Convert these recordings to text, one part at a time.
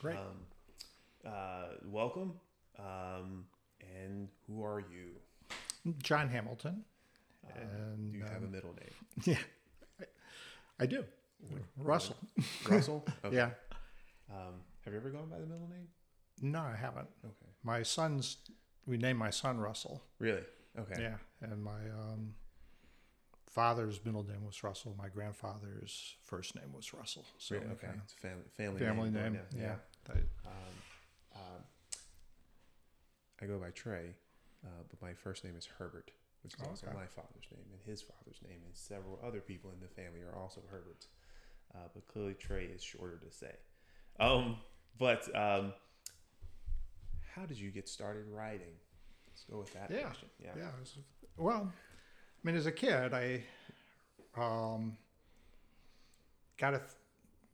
Great. Um, uh, welcome. Um, and who are you? John Hamilton. Um, And, do you have a um, middle name? Yeah, I, I do. Russell. Russell. Okay. Yeah. Um, have you ever gone by the middle name? No, I haven't. Okay. My son's. We named my son Russell. Really? Okay. Yeah, and my um, father's middle name was Russell. My grandfather's first name was Russell. So Really? Okay. It's a family family, family going name. down. Yeah. Um, um, I go by Trey, uh, but my first name is Herbert, which is Oh, also okay. my father's name, and his father's name, and several other people in the family are also Herberts. Uh, but clearly, Trey is shorter to say. Um, but um, how did you get started writing? Let's go with that Yeah. question. Yeah. Yeah. was- well, I mean, as a kid, I um, got a th-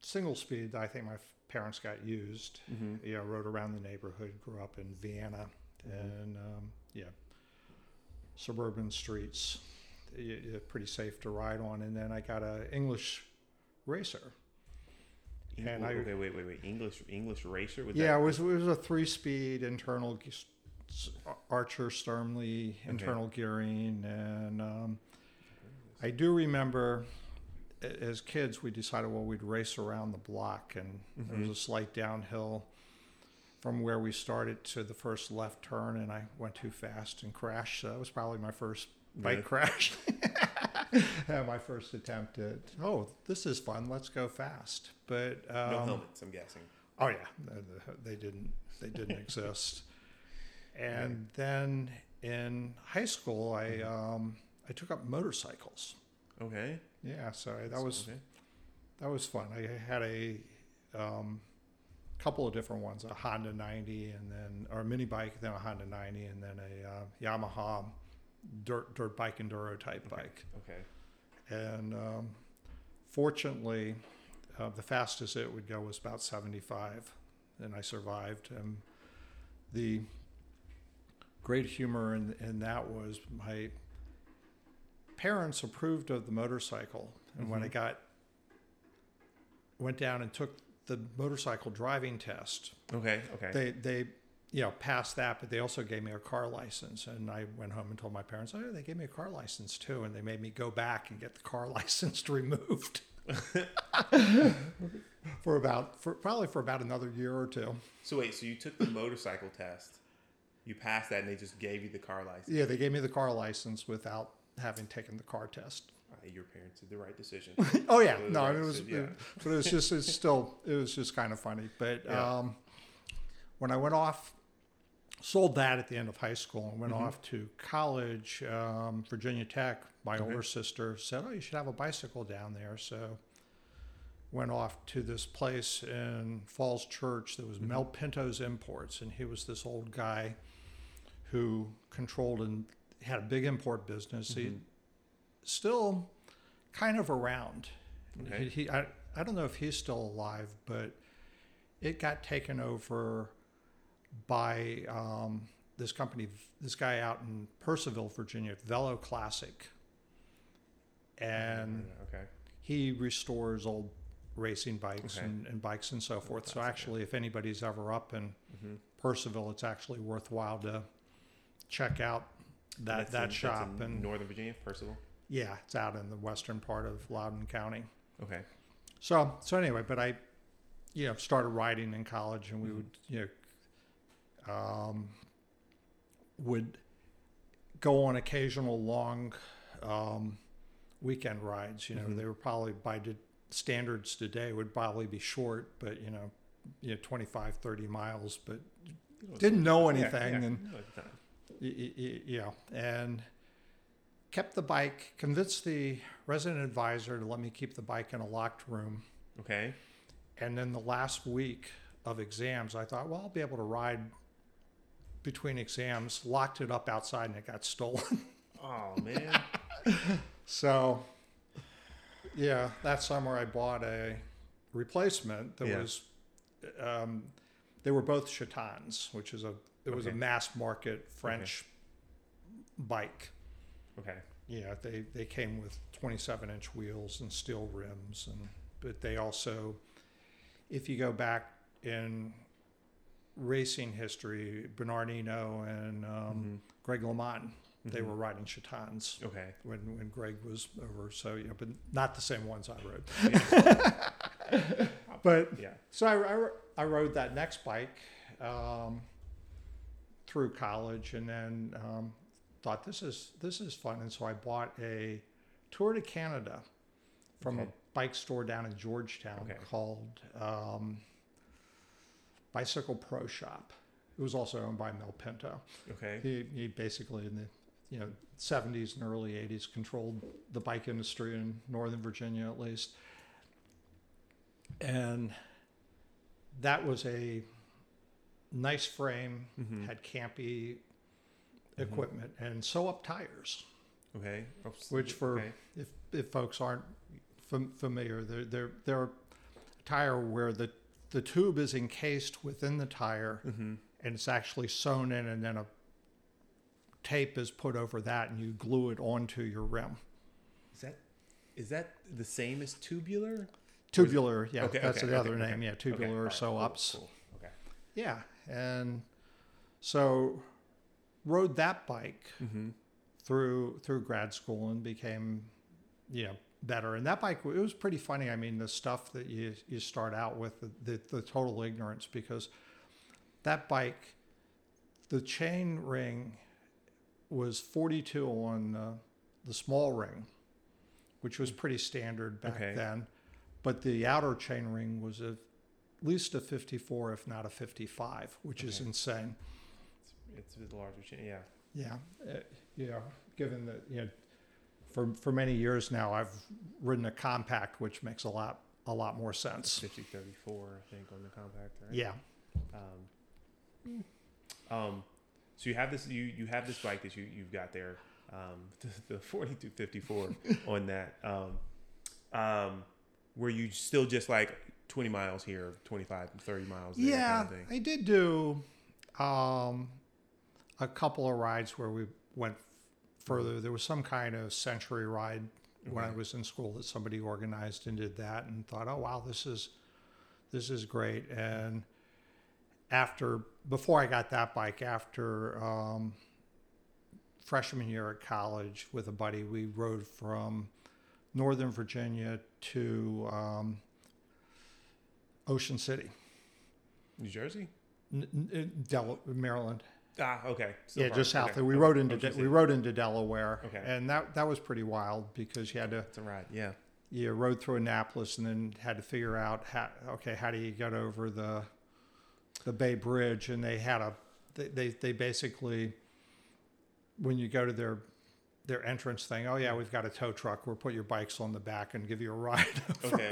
single speed. that I think my parents got used. Mm-hmm. You know, rode around the neighborhood. Grew up in Vienna, Mhm. and um, yeah, suburban streets. Pretty safe to ride on. And then I got a English racer. And I- okay, wait, wait, wait. English English racer? Was yeah, that- it was it was a three speed internal g- s- s- Archer Sturmey internal gearing, and um, I do remember as kids we decided well we'd race around the block, and there was a slight downhill from where we started to the first left turn, and I went too fast and crashed. So that was probably my first bike Really? crash. and my first attempt at oh this is fun let's go fast but um, no helmets, I'm guessing. Oh yeah, they- they didn't they didn't exist. And then in high school, I um, I took up motorcycles. Okay. Yeah, so that was okay. that was fun. I had a um, couple of different ones: a Honda 90, and then or a mini bike, then a Honda 90, and then a uh, Yamaha dirt dirt bike enduro type Okay. bike. okay. And um, fortunately, uh, the fastest it would go was about 75, and I survived. And the great humor in, in that was my parents approved of the motorcycle, and when I mm-hmm. got went down and took the motorcycle driving test, Okay. Okay. they they you know passed that but they also gave me a car license and i went home and told my parents oh they gave me a car license too and they made me go back and get the car license removed for about for probably for about another year or two So wait, so you took the motorcycle test, you passed that, and they just gave you the car license. yeah they gave me the car license without having taken the car test Uh, your parents did the right decision. oh yeah no right it was decision, yeah. but it was just it's still it was just kind of funny but Yeah. um when i went off sold that at the end of high school and went Mhm. off to college um, virginia tech my Okay. older sister said oh you should have a bicycle down there so went off to this place in falls church that was Mhm. mel pinto's imports and he was this old guy who controlled and had a big import business he Mhm. still kind of around. Okay. He, he I, I don't know if he's still alive, but it got taken over by um, this company, this guy out in Purcellville, Virginia, Velo Classic, and okay. he restores old racing bikes Okay. and, and bikes and so forth. So Classic, yeah. actually, if anybody's ever up in hmm Purcellville, it's actually worthwhile to check out that that shop. and Northern Virginia, Purcellville. yeah, it's out in the western part of Loudoun County. Okay. So so anyway, but I, you know, started riding in college, and we Mhm. would you know, um, would go on occasional long um, weekend rides. You know, Mhm. they were probably by the standards today would probably be short, but you know, you know, 25, 30 miles, but didn't know Yeah, anything yeah, and you know, and kept the bike, convinced the resident advisor to let me keep the bike in a locked room. Okay. And then the last week of exams, I thought, well, I'll be able to ride between exams, locked it up outside, and it got stolen. Oh man. so, yeah, that summer I bought a replacement that Yeah. was, um, they were both Gitanes, which is a, it was a mass market French bike. okay. Yeah, they, they came with 27 inch wheels and steel rims, and but they also, if you go back in racing history, Bernard Hinault and um, Mhm. Greg LeMond, they Mhm. were riding Gitanes Okay. when, when Greg was over. So, you know, but not the same ones I rode. Yeah. But yeah. so I, I, I rode that next bike um, through college, and then um, thought this is this is fun, and so I bought a tour to Canada from Okay. a bike store down in Georgetown Okay. called um, Bicycle Pro Shop. It was also owned by Mel Pinto. Okay. He, he basically in the you know 70s and early 80s controlled the bike industry in Northern Virginia at least. And that was a nice frame, Mhm. had campy Mhm. equipment and sew up tires, Okay. Oh, s- which for okay. if if folks aren't fam- familiar, they're they're they're a tire where the the tube is encased within the tire Mhm. and it's actually sewn in and then a tape is put over that and you glue it onto your rim Is that is that the same as tubular? tubular yeah Okay, that's okay, the okay, other okay. name yeah tubular or right, sew cool, ups cool. Okay. yeah and so rode that bike Mm-hmm. through through grad school and became you know better and that bike it was pretty funny i mean the stuff that you you start out with the, the, the total ignorance because that bike the chain ring was 42 on uh, the small ring which was pretty standard back Okay. then but the outer chain ring was a, least a 54 if not a 55 which is insane It's, it's a larger chain. Yeah. yeah, uh, you know, given that you know, for for many years now, I've ridden a compact, which makes a lot a lot more sense. 50 34, I think, on the compact, right? Yeah, Um, um, so you have this you you have this bike that you you've got there, um, the, the 4254 on that. Um, um, were you still just like 20 miles here, 25, 30 miles there? yeah. Kind of? I did do um, a couple of rides where we went further. There was some kind of century ride when I was in school that somebody organized and did that, and thought, oh wow, this is this is great. And after before I got that bike, after um, freshman year at college with a buddy, we rode from Northern Virginia to um, Ocean City, New Jersey? N- n- Del- Maryland. Ah, okay. Still yeah, far. just south. Okay. We rode into De- we rode into Delaware, Okay. and that that was pretty wild because you had to a ride. Yeah. you rode through Annapolis and then had to figure out how okay how do you get over the the Bay Bridge and they had a they they, they basically when you go to their their entrance thing oh yeah we've got a tow truck we'll put your bikes on the back and give you a ride Okay.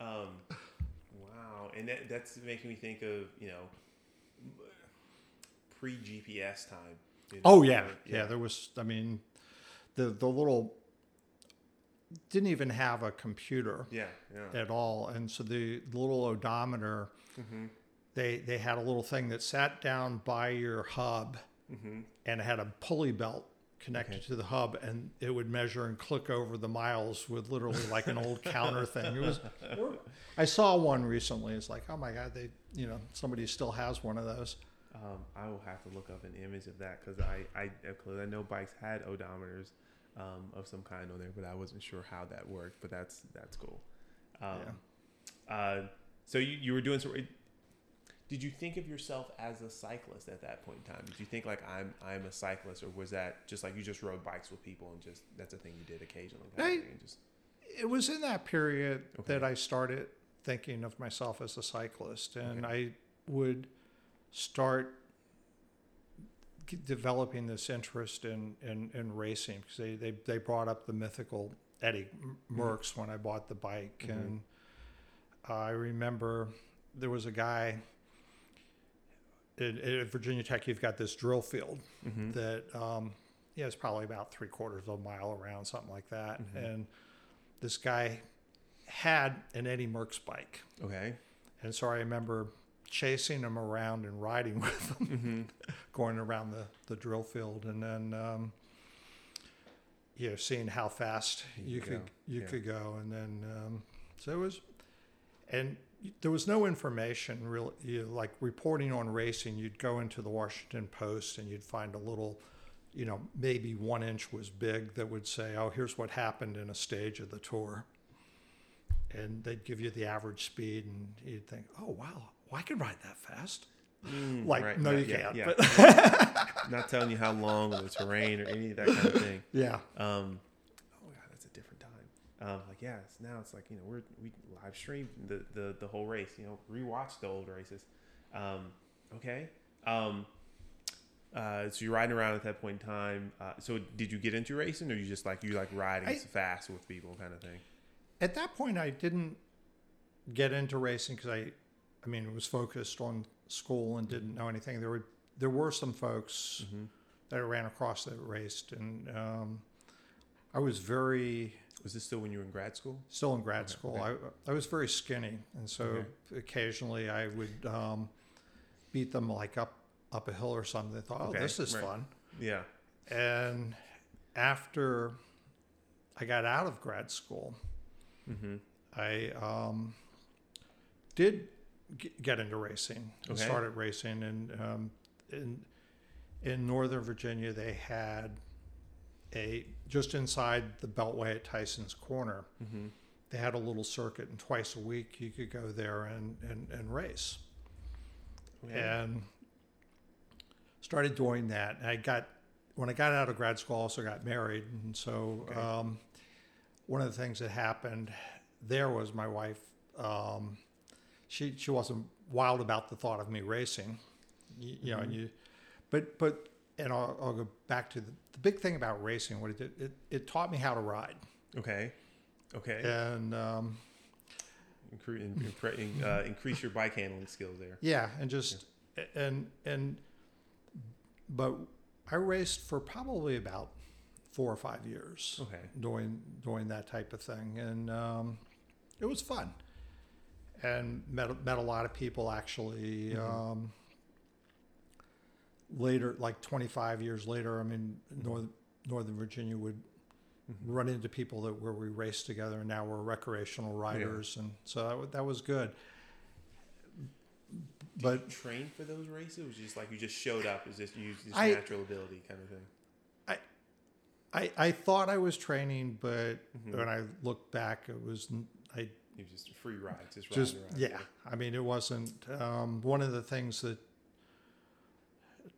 um, wow, and that, that's making me think of you know pre GPS time. you know, oh yeah, right? yeah there was I mean the the little didn't even have a computer yeah, yeah. at all and so the, the little odometer Mm-hmm. they they had a little thing that sat down by your hub Mm-hmm. and had a pulley belt connected Okay. to the hub and it would measure and click over the miles with literally like an old counter thing it was i saw one recently it's like oh my god they you know somebody still has one of those Um, I will have to look up an image of that because I, I, I know bikes had odometers um, of some kind on there, but I wasn't sure how that worked. But that's that's cool. Um, uh, so you, you were doing so. Did you think of yourself as a cyclist at that point in time? Did you think like I'm I'm a cyclist, or was that just like you just rode bikes with people and just that's a thing you did occasionally? I- just it was in that period Okay. that i started thinking of myself as a cyclist and i would start developing this interest in, in, in racing because they, they, they brought up the mythical Eddie M- Merckx when I bought the bike. Mhm. And I remember there was a guy at, at Virginia Tech, you've got this drill field Mhm. that, um, yeah, it's probably about three quarters of a mile around, something like that. Mhm. And this guy had an Eddie Merckx bike. okay. And so I remember chasing him around and riding with him, Mm-hmm. going around the, the drill field, and then um, you know seeing how fast You you could could go, you yeah. could go, and then um, so it was, and there was no information really you, like reporting on racing you'd go into the washington post and you'd find a little you know maybe one inch was big that would say oh here's what happened in a stage of the tour and they'd give you the average speed and you'd think oh wow well, i could ride that fast Mm, like right, no right, you yeah, can't yeah. but Not telling you how long or the terrain or any of that kind of thing. yeah Um, oh god, that's a different time. Um, like yeah, it's, now it's like you know we're we live stream the, the the whole race. You know, rewatch the old races. Um, okay. Um, uh, so you're riding around at that point in time. Uh, so did you get into racing, or you just like you like riding I- fast with people kind of thing? at that point i didn't get into racing because i i mean it was focused on school and didn't know anything there were there were some folks Mm-hmm. that I ran across that raced and um, i was very Was this still when you were in grad school? still in grad Okay, school okay. I, I was very skinny and so Okay. occasionally i would um, beat them like up up a hill or something they thought oh this is right. fun Yeah. and after i got out of grad school Mm-hmm. I um, did g- get into racing and Okay. started racing, and um, in in Northern Virginia they had a just inside the Beltway at Tyson's Corner. Mm-hmm. They had a little circuit, and twice a week you could go there and and, and race. Okay. And started doing that. And I got when I got out of grad school, I also got married, and so Okay. um, one of the things that happened there was my wife. Um, she she wasn't wild about the thought of me racing, you, you know. And you, but but and I'll, I'll go back to the, the big thing about racing. What it did, it it taught me how to ride, Okay. Okay. and um, Incre- in- in- uh, increase your bike handling skills there. Yeah, and just and and but I raced for probably about four or five years Okay. doing doing that type of thing, and um, it was fun. And met met a lot of people actually. Mhm. Um, later, like twenty five years later, I mean, North, Northern Virginia would Mhm. run into people that where we raced together, and now we're recreational riders, and so that, that was good. Did But you train for those races? It was just like you just showed up. Is just use this I- natural ability kind of thing? I, I I thought I was training, but Mhm. when I look back, it was I. It was just a free rides, just, just riding around. yeah. I mean, it wasn't um, one of the things that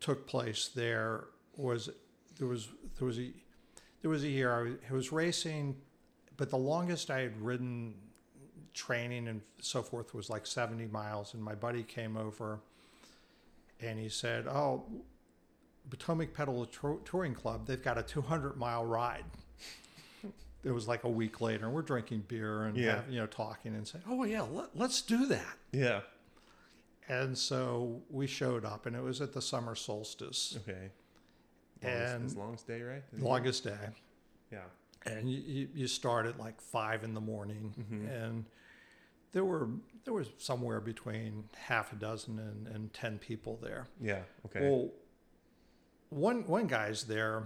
took place there was there was there was a there was a year I was, I was racing, but the longest I had ridden training and so forth was like 70 miles and my buddy came over and he said oh potomac pedal touring club they've got a 200 mile ride it was like a week later and we're drinking beer and Yeah. you know talking and saying oh yeah let, let's do that Yeah. And so we showed up and it was at the summer solstice Okay. Longest, And- longest day, right? Isn't longest day Yeah. and you, you, start at like five in the morning Mhm. and there were there was somewhere between half a dozen and, and ten people there Yeah. Okay. well one one guy's there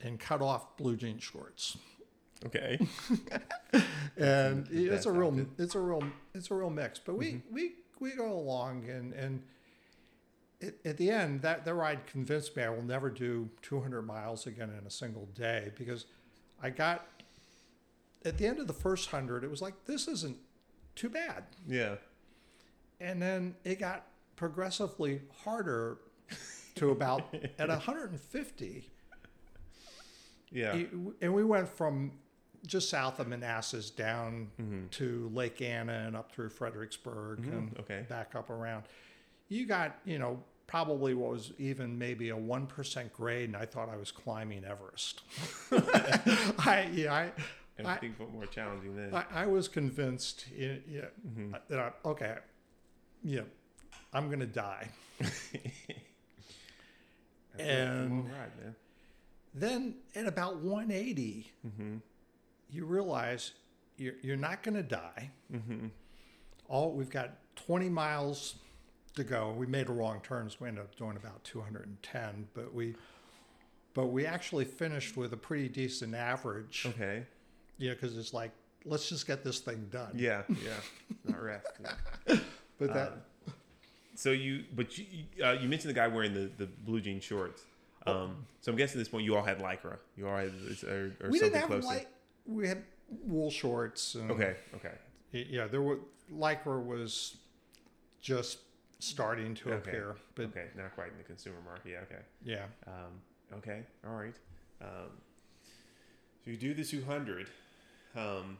in cut off blue jean shorts okay. and it's a real it's a real it's a real mix but we Mhm. we we go along and and at, at the end that that ride convinced me i will never do 200 miles again in a single day because i got at the end of the first 100 it was like this isn't too bad Yeah. and then it got progressively harder to about at 150 Yeah. it- and we went from just south of Manassas down Mhm. to Lake Anna and up through Fredericksburg Mhm, and okay. back up around. You got, you know, probably what was even maybe a 1% grade, and I thought I was climbing Everest. I, yeah, I, Everything but more challenging then. I, I was convinced yeah, yeah, Mhm. that, I, okay, yeah, I'm going to die. That's a- that's a long and- ride. Then at about 180, Mm-hmm. You realize you're, you're not going to die. Mm-hmm. all we've got 20 miles to go. We made a wrong turn, so we ended up doing about 210. But we, but we actually finished with a pretty decent average. Okay. Know, because it's like let's just get this thing done. Yeah, yeah. Not rest. Yeah. But that Uh, So you, but you, uh, you mentioned the guy wearing the, the blue jean shorts. Um, so I'm guessing at this point you all had lycra. You all had or, or we something didn't have close. to- like we had wool shorts and Okay, okay, yeah, there were lycra was just starting to Okay. appear, but okay. Not quite in the consumer market. Yeah, okay. yeah. Um, okay, all right. Um, so you do the 200. Um,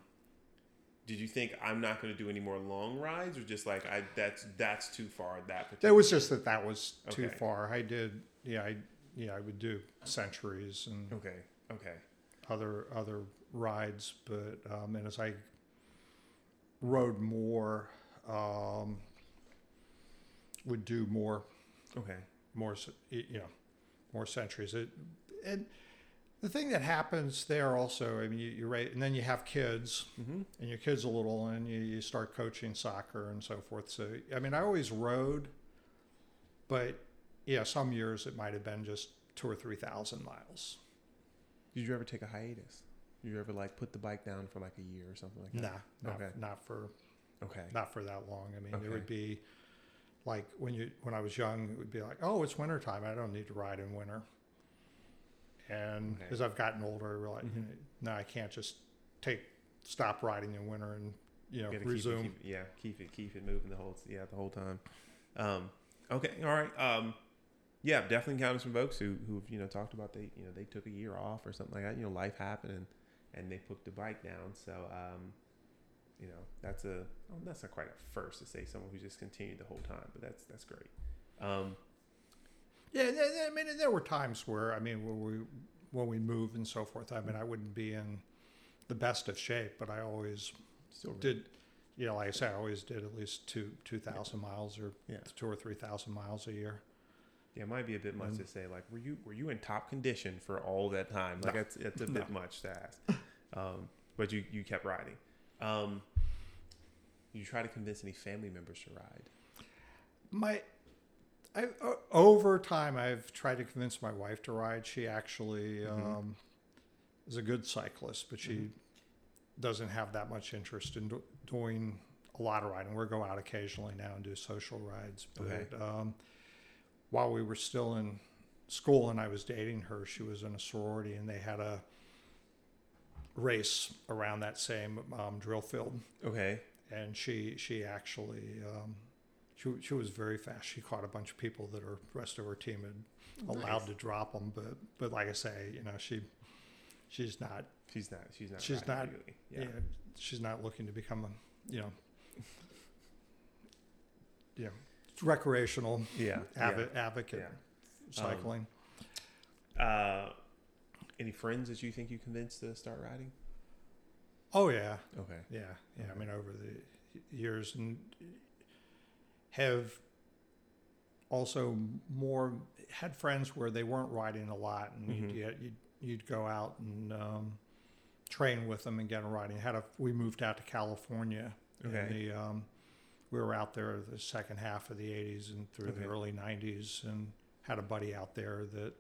did you think I'm not going to do any more long rides, or just like I that's that's too far that particular? It was just that that was too Okay. far. I did, yeah, I yeah, I would do centuries and okay, okay, other other rides, but um, and as I rode more, um, would do more okay. more you know more centuries. It and the thing that happens there also, I mean, you, you're right, and then you have kids, Mm-hmm. and your kids are little, and you, you start coaching soccer and so forth. So I mean, I always rode, but yeah, some years it might have been just two or three thousand miles. Did you ever take a hiatus? You ever like put the bike down for like a year or something like that? Nah, not, Okay. not for Okay. not for that long. I mean, Okay. it would be like when you when I was young, it would be like, oh, it's winter time. I don't need to ride in winter. And Okay. as I've gotten older, I realize, Mhm. you know, no, I can't just take stop riding in winter and you know Gotta resume. Keep it, keep, yeah, keep it, keep it moving the whole, yeah, the whole time. Um, okay, all right. Um, yeah, definitely encountered some folks who, who've you know talked about they, you know, they took a year off or something like that. You know, life happened and, and they put the bike down. So, um, you know, that's a, oh, that's not quite a first to say someone who just continued the whole time, but that's that's great. Um, Yeah, yeah, yeah, I mean, there were times where I mean, when we when we moved and so forth. I mean, I wouldn't be in the best of shape, but I always still did. You know, like I said, I always did at least two two thousand miles or Yeah. two or three thousand miles a year. Yeah, it might be a bit much to say. Like, were you were you in top condition for all that time? Like, No. that's it's a bit much to ask. Um, but you you kept riding. Um, you try to convince any family members to ride. My, I o- over time I've tried to convince my wife to ride. She actually Mhm. um, is a good cyclist, but she Mhm. doesn't have that much interest in do- doing a lot of riding. We'll go out occasionally now and do social rides, but Okay. um, while we were still in school and I was dating her, she was in a sorority and they had a race around that same um, drill field Okay. and she she actually um, she she was very fast. She caught a bunch of people that her rest of her team had allowed Nice. to drop them. But but like I say, you know, she she's not She's not. She's not. She's not- regularly. yeah. Yeah. she's not looking to become a you know you know recreational Yeah. advo- advocate Yeah. cycling. Uh, any friends that you think you convinced to start riding? oh yeah, Okay. Yeah, yeah. I mean, over the years, and have also more had friends where they weren't riding a lot, and Mhm. you'd, you'd you'd go out and um, train with them and get them riding. Had a we moved out to California. Okay. In the, um, we were out there the second half of the '80s and through Okay. the early '90s, and had a buddy out there that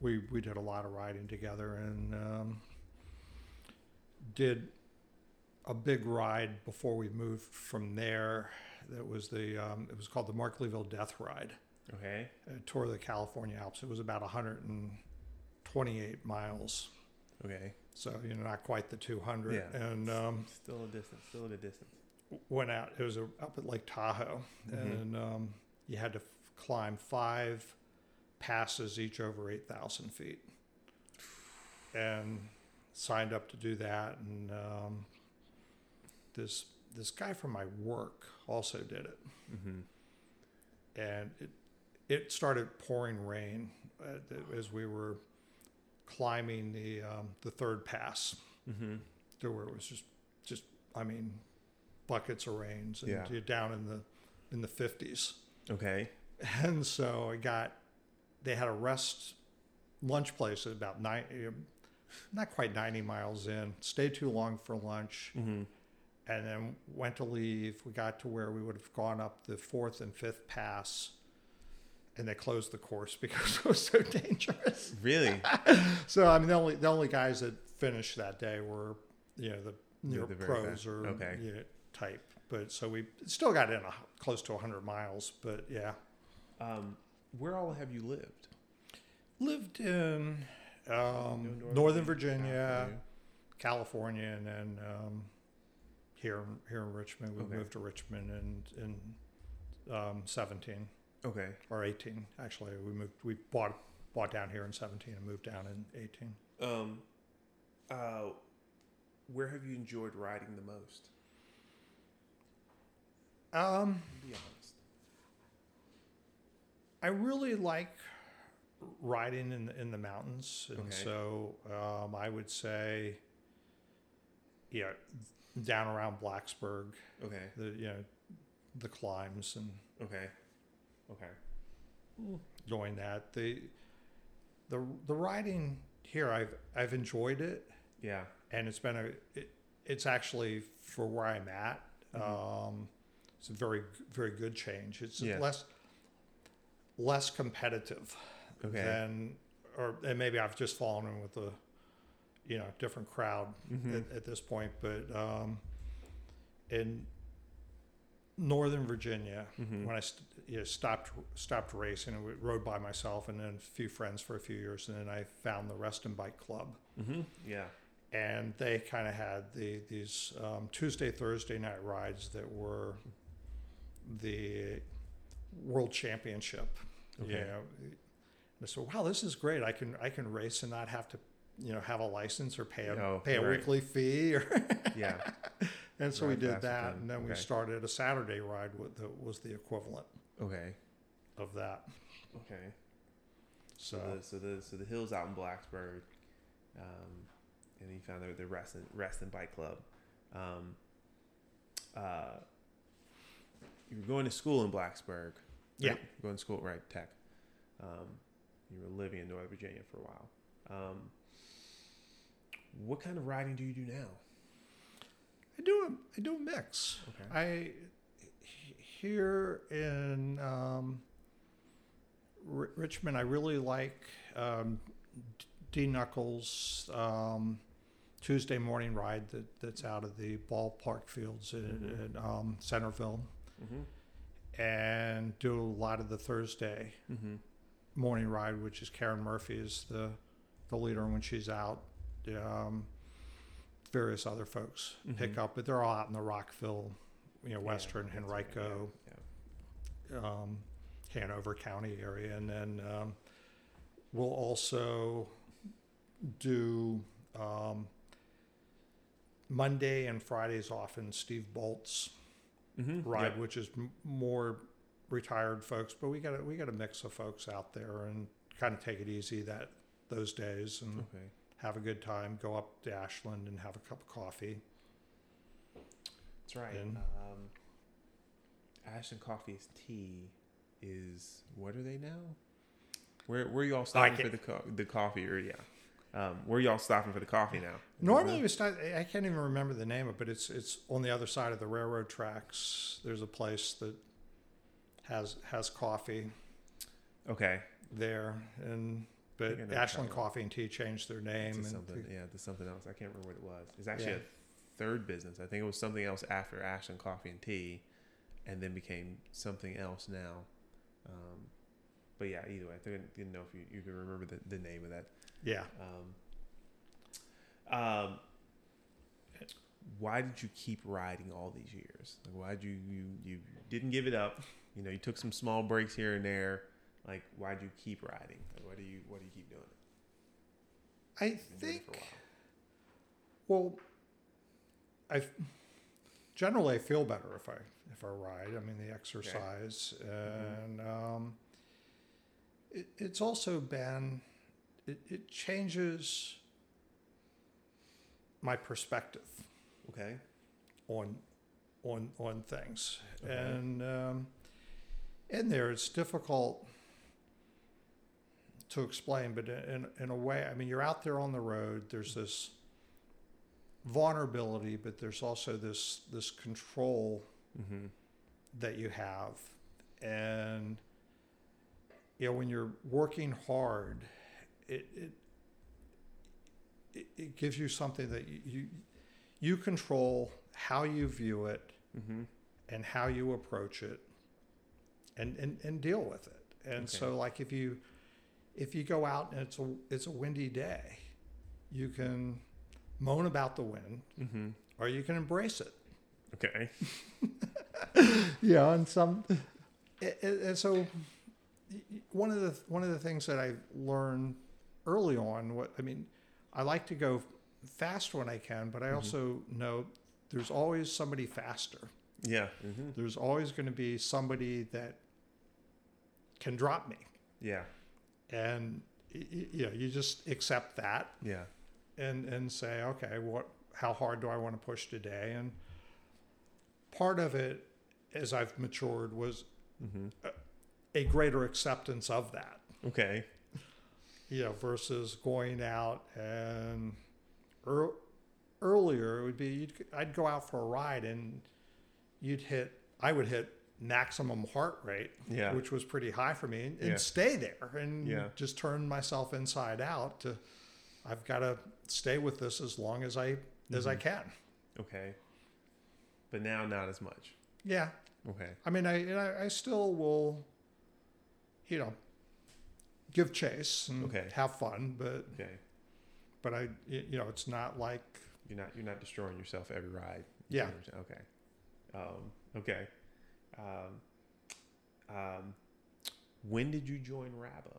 we we did a lot of riding together and um, did a big ride before we moved from there. That was the um, it was called the Markleeville Death Ride. Okay. It toured the California Alps. It was about 128 miles, Okay. so you know not quite the 200. Yeah. And um, Still a distance. Still at a distance. went out. It was a, up at Lake Tahoe, Mhm. and um, you had to f- climb five passes, each over 8,000 feet, and signed up to do that. And um, this this guy from my work also did it, Mm-hmm. and it it started pouring rain uh, as we were climbing the um, the third pass Mm-hmm. to where it was just just I mean buckets of rains and Yeah. you're down in the in the fifties. Okay. And so I got they had a rest lunch place at about nine not quite ninety miles in. Stayed too long for lunch Mm-hmm. and then went to leave. We got to where we would have gone up the fourth and fifth pass and they closed the course because it was so dangerous. Really? So I mean, the only the only guys that finished that day were you know the near the pros or okay. yeah, type. But so we still got in a, close to 100 miles. But yeah, Um, where all have you lived? lived in um, Northern Northern Virginia, Virginia, California, and then um, here here in Richmond. We Okay. moved to Richmond in in um, 17 Okay. or 18. Actually, we moved. We bought bought down here in 17 and moved down in 18. Um, uh, where have you enjoyed riding the most? Um. I really like riding in the, in the mountains, and Okay. so um, I would say, yeah, down around Blacksburg, Okay. the you know, the climbs and Okay. Okay. going that the the the riding here I've I've enjoyed it Yeah. and it's been a it, it's actually for where I'm at um, it's a very very good change it's Yeah. less less competitive Okay. than or and maybe I've just fallen in with a you know different crowd Mhm. at, at this point but um, in Northern Virginia Mhm. when I st- you know, stopped stopped racing and rode by myself and then a few friends for a few years and then I found the Reston Bike Club Mhm. Yeah. and they kind of had the these um, Tuesday Thursday night rides that were the World Championship. Okay. Know, and I said, "Wow, this is great! I can I can race and not have to." You know, have a license or pay a Oh, pay a right. weekly fee, or Yeah. and so we did that, and then we started a Saturday ride that was the equivalent Okay. of that. Okay. So, So the so the so the hills out in Blacksburg, um, and he found the the rest and Reston bike club. Um, uh, you were going to school in Blacksburg. Yeah. right? Going to school right Tech. Um, you were living in Northern Virginia for a while. Um, what kind of riding do you do now? I do a I do a mix. Okay. I here in um, R- Richmond, I really like um, D Knuckles um, Tuesday morning ride that, that's out of the ballpark fields in, Mhm. in um, Centerville, Mm-hmm. And do a lot of the Thursday Mm-hmm. morning ride, which is Karen Murphy is the the leader when she's out. Um, various other folks pick Mhm. up, but they're all out in the Rockville, you know, Yeah, Western, that's right, Henrico, Yeah. um, Hanover County area, and then um, we'll also do um, Monday and Fridays often Steve Bolt's Mm-hmm. ride, which is m- more retired folks, but we got a, we got a mix of folks out there and kind of take it easy that those days and Okay. have a good time. Go up to Ashland and have a cup of coffee. That's right. And- Um, Ashland Coffee's tea is what are they now? Where where y'all stopping for the co- the coffee or yeah? Um, where y'all stopping for the coffee now? Normally, we start. I can't even remember the name of it, but it's it's on the other side of the railroad tracks. There's a place that has has coffee okay, there, and but think I know Ashland. Coffee and Tea changed their name. to and something yeah to something else. I can't remember what it was. It's actually Yeah. a third business. I think it was something else after Ashland Coffee and Tea, and then became something else now. Um, but yeah, either way, I didn't, didn't know if you, you could remember the, the name of that. yeah, Um, um, why did you keep riding all these years? Like, why did you, you you didn't give it up? You know, you took some small breaks here and there. Like, why do you keep riding? Like, why do you why do you keep doing it? I You've been doing it think. for a while. Well, I generally I feel better if I if I ride. I mean the exercise and um, it, it's also been it, it changes my perspective Okay. on on on things Okay. and um, in there it's difficult to explain but in, in a way i mean you're out there on the road there's this vulnerability but there's also this this control Mm-hmm. that you have and you know when you're working hard it it it, gives you something that you, you you control how you view it Mm-hmm. and how you approach it and, and, and deal with it. And Okay. so like if you if you go out and it's a it's a windy day, you can moan about the wind Mm-hmm. or you can embrace it. Okay. Yeah, and some and, and so one of the one of the things that I learned early on what I mean, I like to go fast when I can, but I Mhm. also know there's always somebody faster. Yeah. Mm-hmm. There's always going to be somebody that can drop me. Yeah. and you know you just accept that Yeah. and and say okay what how hard do i want to push today and part of it as i've matured was Mm-hmm. A greater acceptance of that Okay. you know versus going out and ear earlier it would be you'd, i'd go out for a ride and you'd hit i would hit maximum heart rate Yeah. which was pretty high for me, and, Yeah. stay there and Yeah. just turn myself inside out to I've got to stay with this as long as I as I Mhm. can. Okay. But now not as much. Yeah, Okay. I mean, I I, I still will, you know, give chase and Okay. have fun, but Okay. but I you know it's not like You're not you're not destroying yourself every ride. Yeah. Okay. Um, okay. Um, um, when did you join RABA?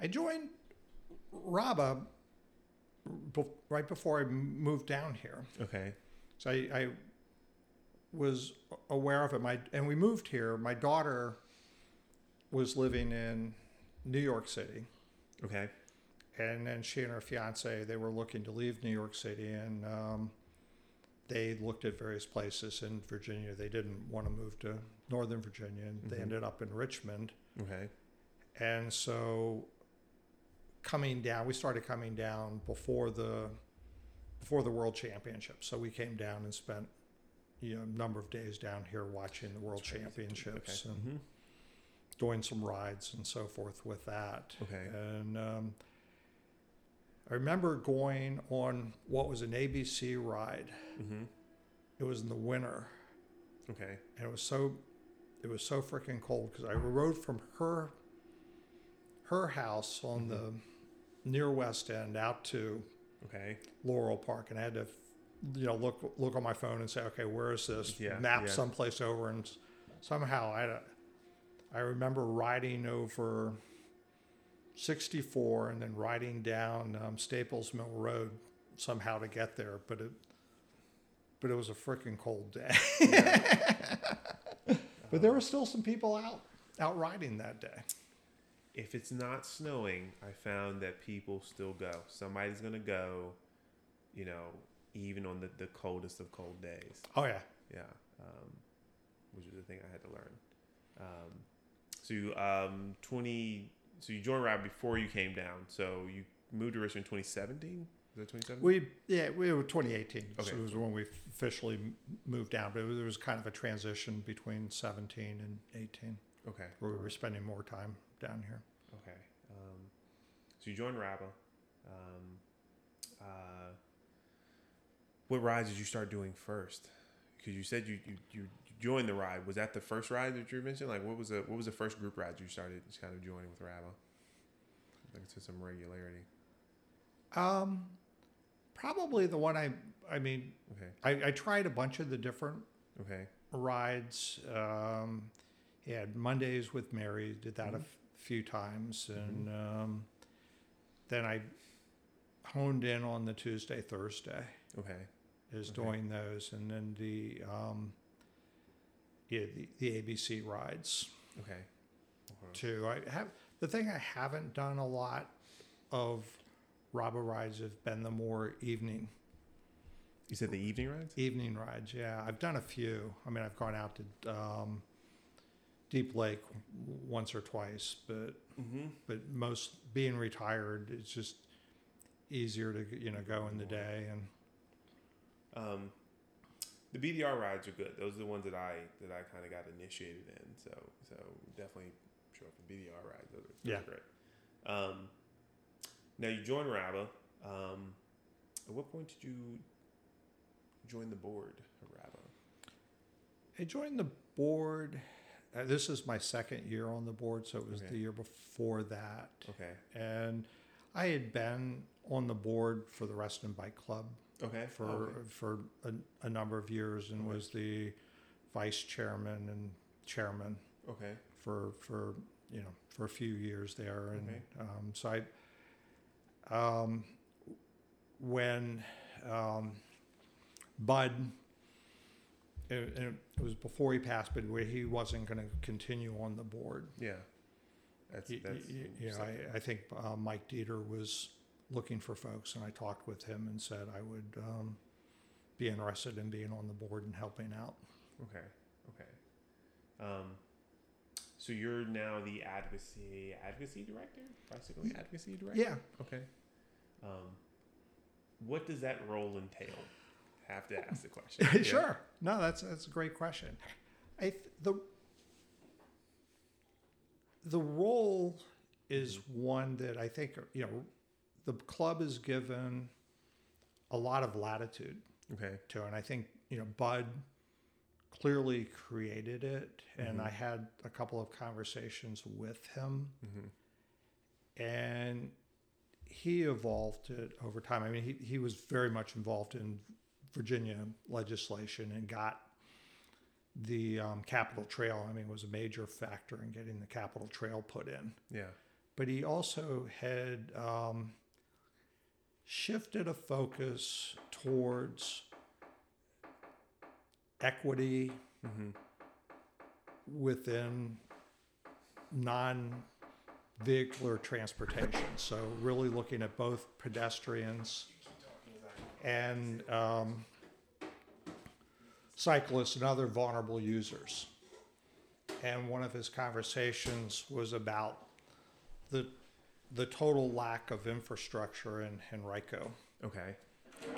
I joined Raba be- right before I moved down here. Okay. So I, I was aware of it. My and we moved here. My daughter was living in New York City, Okay. and then she and her fiance they were looking to leave New York City, and um, they looked at various places in Virginia. They didn't want to move to Northern Virginia, and they Mhm. ended up in Richmond. Okay. And so coming down, we started coming down before the before the World Championship. So we came down and spent you know a number of days down here watching the World Championships Okay. and hmm doing some rides and so forth with that. Okay. And um, I remember going on what was an ABC ride. hmm It was in the winter, Okay. and it was so it was so freaking cold because I rode from her her house on Mhm. the near west end out to Okay. Laurel Park, and I had to you know look look on my phone and say, okay, where is this? Yeah, Map yeah. someplace over, and somehow I had a, I remember riding over 64 and then riding down um, Staples Mill Road somehow to get there, but it but it was a freaking cold day. But there were still some people out out riding that day. If it's not snowing, I found that people still go. Somebody's gonna go, you know, even on the, the coldest of cold days. Oh yeah, Yeah, um, which is the thing I had to learn. Um, so you, um, twenty. So you joined RAB before you came down. So you moved to Richmond in 2017. Was that 2017? we yeah we were 2018. Okay. So it was when we officially moved down. But it was, there was kind of a transition between 17 and 18, okay. where we were spending more time down here. Okay. Um, so you joined RABA. Um, uh, what rides did you start doing first? Because you said you, you, you joined the ride. Was that the first ride that you mentioned? Like, what was the what was the first group ride you started just kind of joining with RABA? Like to some regularity. Um, probably the one I I mean Okay. I, I tried a bunch of the different Okay. rides. Um, had Mondays with Mary, did that a Mhm. f- few times, and um, then I honed in on the Tuesday Thursday Okay. is Okay. doing those, and then the um, yeah the, the ABC rides Okay. Okay. too. I have the thing I haven't done a lot of RABA rides have been the more evening You said the evening rides. evening rides. Yeah, I've done a few. I mean, I've gone out to um, Deep Lake once or twice, but Mm-hmm. but most being retired, it's just easier to you know go in the day and Um, the BDR rides are good. Those are the ones that I that I kind of got initiated in. So so definitely show up for BDR rides. Those are, those Yeah. are great. Um, now you joined RABA. Um, at what point did you join the board of? I joined the board. Uh, this is my second year on the board, so it was Okay. the year before that. Okay. And I had been on the board for the Reston Bike Club Okay. for okay. for a, a number of years and Okay. was the vice chairman and chairman Okay. for for you know for a few years there and um, so I um, when um, Bud it, it was before he passed but where he wasn't going to continue on the board Yeah. That's that's y- you know, I, I think uh, Mike Dieter was looking for folks, and I talked with him and said I would um, be interested in being on the board and helping out. Okay. Okay. Um, so you're now the advocacy advocacy director, bicycle advocacy director. Yeah, Okay. Um, what does that role entail? Have to ask the question. Yeah. sure. No, that's that's a great question. I th- the the role is one that I think you know the club is given a lot of latitude Okay. to, and I think you know Bud clearly created it, and Mhm. I had a couple of conversations with him, Mm-hmm. and he evolved it over time. I mean, he he was very much involved in Virginia legislation and got the um, Capital Trail. I mean, was a major factor in getting the Capital Trail put in Yeah. but he also had um, shifted a focus towards equity Mm-hmm. within non vehicular transportation. So, really looking at both pedestrians and um, cyclists and other vulnerable users. And one of his conversations was about the the total lack of infrastructure in Henrico Okay.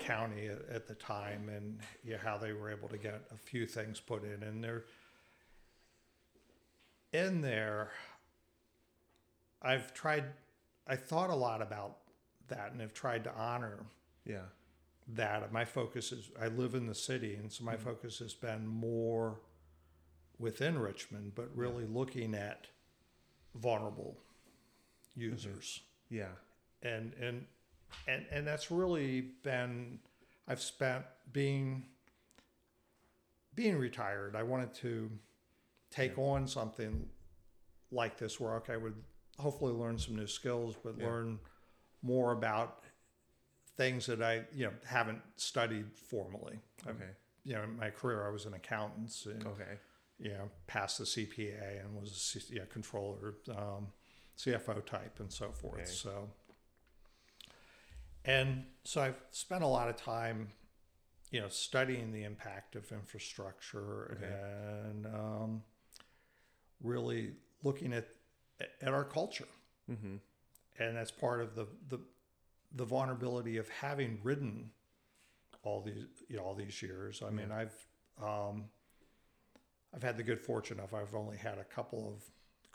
County at, at the time, and yeah, how they were able to get a few things put in, and they're in there. I've tried. I thought a lot about that, and have tried to honor Yeah. that. My focus is I live in the city, and so my Mhm. focus has been more within Richmond, but really looking at vulnerable users, Yeah. and and and and that's really been. I've spent being being retired. I wanted to take Yeah. on something like this, where okay, I would hopefully learn some new skills, but Yeah. learn more about things that I you know haven't studied formally. Okay. you know, in my career, I was an accountant, and, Okay. you know, passed the CPA and was a C- yeah, controller, um, CFO type, and so forth. Okay. So, and so I've spent a lot of time, you know, studying the impact of infrastructure Okay. and um, really looking at at our culture Mm-hmm. and that's part of the the the vulnerability of having ridden all these you know all these years. I mean, Yeah. I've um, I've had the good fortune of I've only had a couple of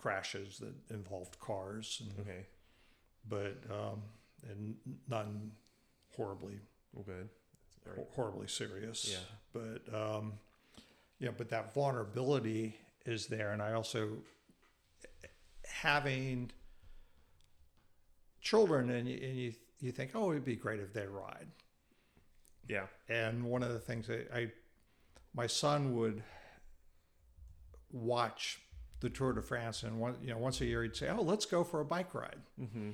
crashes that involved cars, and, Okay. but um, and none horribly Well, good. That's horribly serious. Yeah. But um, yeah, but that vulnerability is there, and I also having children, and you, and you you think, oh, it'd be great if they ride. Yeah. And one of the things that I, my son would watch the Tour de France, and one, you know, once a year he'd say, "Oh, let's go for a bike ride," Mm-hmm.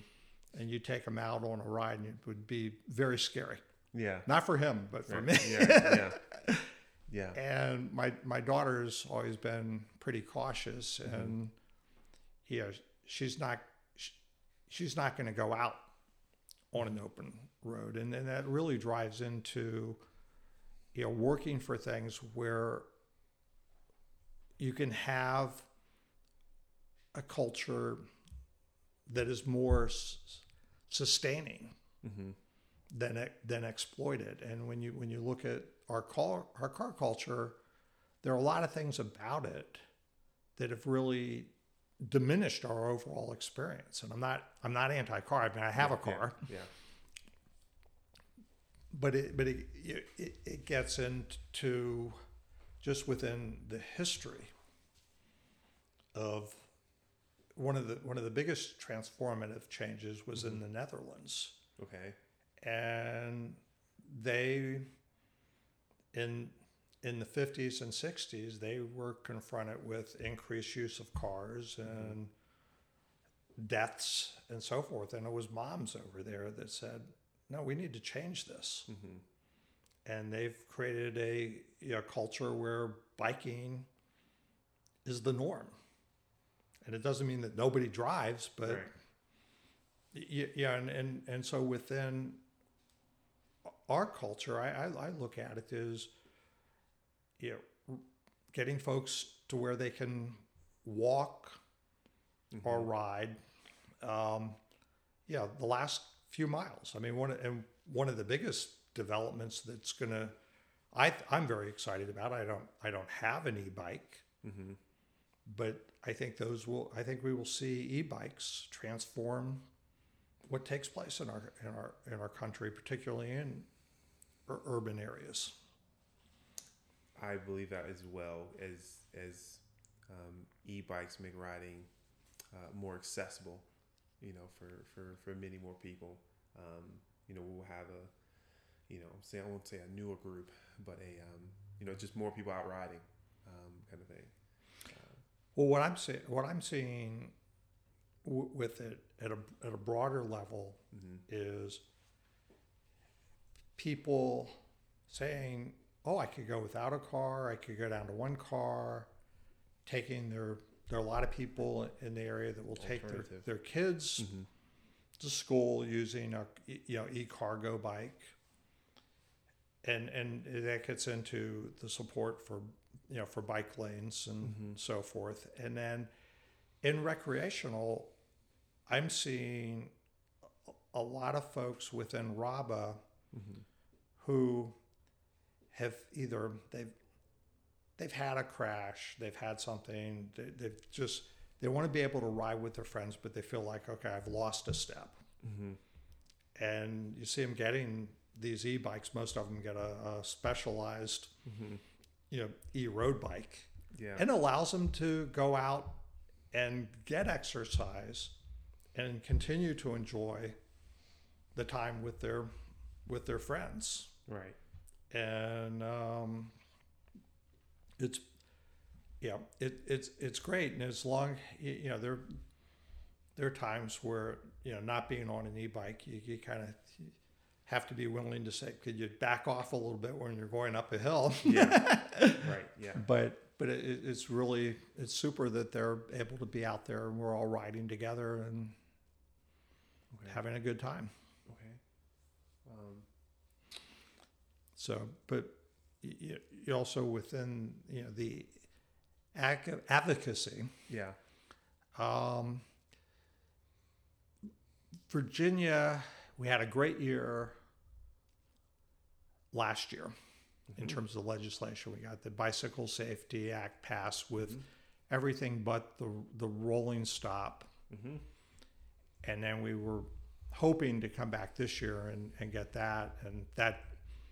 and you take him out on a ride, and it would be very scary. Yeah. Not for him, but for Right. me. Yeah. Yeah. Yeah. And my my daughter's always been pretty cautious, Mm-hmm. and you know, she's not sh- she's not going to go out on an open road, and and that really drives into you know working for things where you can have a culture that is more s- sustaining Mm-hmm. than than exploited. And when you when you look at our car our car culture, there are a lot of things about it that have really diminished our overall experience. And I'm not I'm not anti car. I mean I have a car, Yeah. but it but it, it it gets into just within the history of one of the one of the biggest transformative changes was in the Netherlands, Okay. and they in in the 50s and 60s they were confronted with increased use of cars and deaths and so forth. And it was moms over there that said no we need to change this. Hmm and they've created a you know, culture where biking is the norm. And it doesn't mean that nobody drives, but Right. y- yeah, and, and, and so within our culture, I, I, I look at it as you know, getting folks to where they can walk or ride. Um, yeah, the last few miles. I mean, one of- and one of the biggest developments that's gonna, I I'm very excited about. I don't I don't have an e-bike, hmm but I think those will. I think we will see e-bikes transform what takes place in our in our in our country, particularly in ur- urban areas. I believe that as well as as um, e-bikes make riding uh, more accessible. You know, for for for many more people. Um, you know, we'll have a, you know, say I won't say a newer group, but a um, you know, just more people out riding, um, kind of thing. Well, what I'm seeing, what I'm seeing w- with it at a at a broader level hmm is people saying, "Oh, I could go without a car. I could go down to one car." Taking their there are a lot of people in the area that will take their, their kids hmm to school using a you know e cargo bike, and and that gets into the support for you know for bike lanes and Mhm. so forth, and then in recreational, I'm seeing a lot of folks within RABA hmm who have either they've they've had a crash, they've had something, they, they've just they want to be able to ride with their friends, but they feel like okay, I've lost a step, hmm and you see them getting these e-bikes. Most of them get a, a specialized hmm you know e-road bike, Yeah. and allows them to go out and get exercise and continue to enjoy the time with their with their friends right. and um, it's yeah it, it's it's great and as long you you know there there are times where you know not being on an e-bike you, you kind of have to be willing to say could you back off a little bit when you're going up a hill Yeah. right. Yeah. but but it, it- it's really it's super that they're able to be out there and we're all riding together and Okay. having a good time Okay. Um, So, but you, you also within you know the advocacy, yeah. um, Virginia, we had a great year last year in Mhm. terms of legislation. We got the Bicycle Safety Act passed with Mhm. everything but the the rolling stop, hmm and then we were hoping to come back this year and, and get that, and that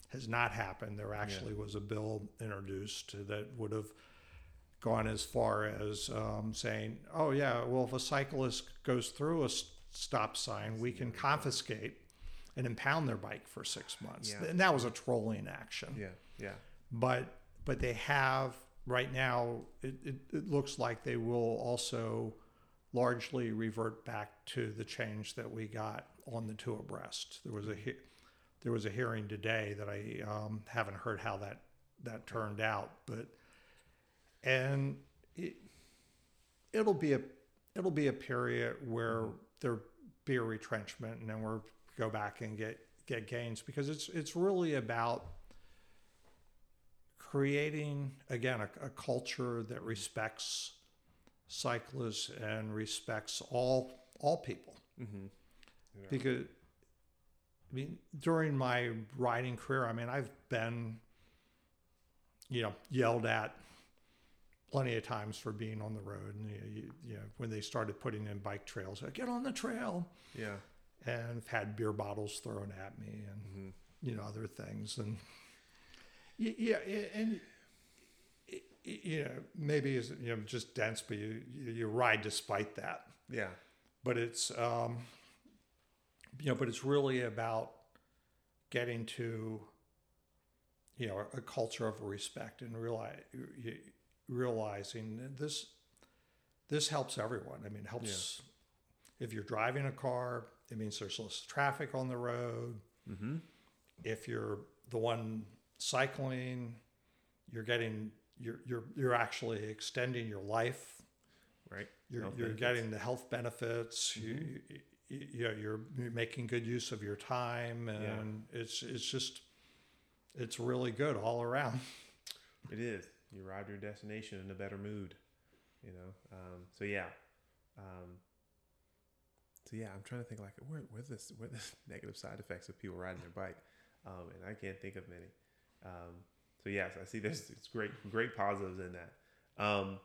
has not happened. There actually was a bill introduced that would have gone as far as um, saying, "Oh yeah, well if a cyclist goes through a stop sign, we can confiscate and impound their bike for six months." Yeah. And that was a trolling action Yeah. Yeah. but but they have right now it, it, it looks like they will also largely revert back to the change that we got on the two abreast there was a he- there was a hearing today that I um, haven't heard how that that turned out but and it, it'll be a it'll be a period where there be a retrenchment and then we'll go back and get get gains because it's it's really about creating again a, a culture that respects cyclists and respects all all people hmm Yeah. because I mean during my riding career I mean I've been you know yelled at plenty of times for being on the road and you, you, you know when they started putting in bike trails like, get on the trail Yeah. And I've had beer bottles thrown at me and hmm you know other things. And yeah and you know maybe is you know just dense but you you ride despite that. Yeah. but it's um you know but it's really about getting to you know a culture of respect and realize realizing that this this helps everyone. I mean it helps if you're driving a car it means there's less traffic on the road Mm-hmm. if you're the one cycling you're getting you're you're you're actually extending your life Right. you're, Health you're benefits. getting the health benefits you, you, you, you know, you're you're making good use of your time and it's it's just it's really good all around It is. You arrive at your destination in a better mood. You know. Um, so yeah. Um, so yeah, I'm trying to think like where where's this where the negative side effects of people riding their bike, um, and I can't think of many. Um, so yes, I see there's it's great great positives in that. Um,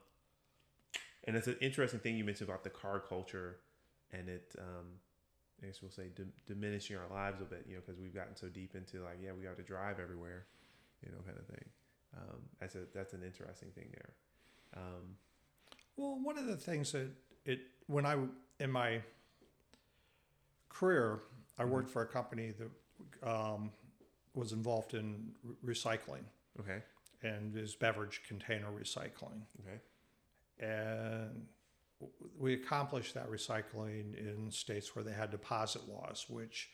and it's an interesting thing you mentioned about the car culture, and it um, I guess we'll say dim- diminishing our lives a bit, you know, because we've gotten so deep into like yeah we got to drive everywhere, you know, kind of thing. Um, that's a that's an interesting thing there. Um, well one of the things that it when i in my career i worked for a company that um, was involved in re- recycling. Okay, and is beverage container recycling. Okay, and we accomplished that recycling in states where they had deposit laws, which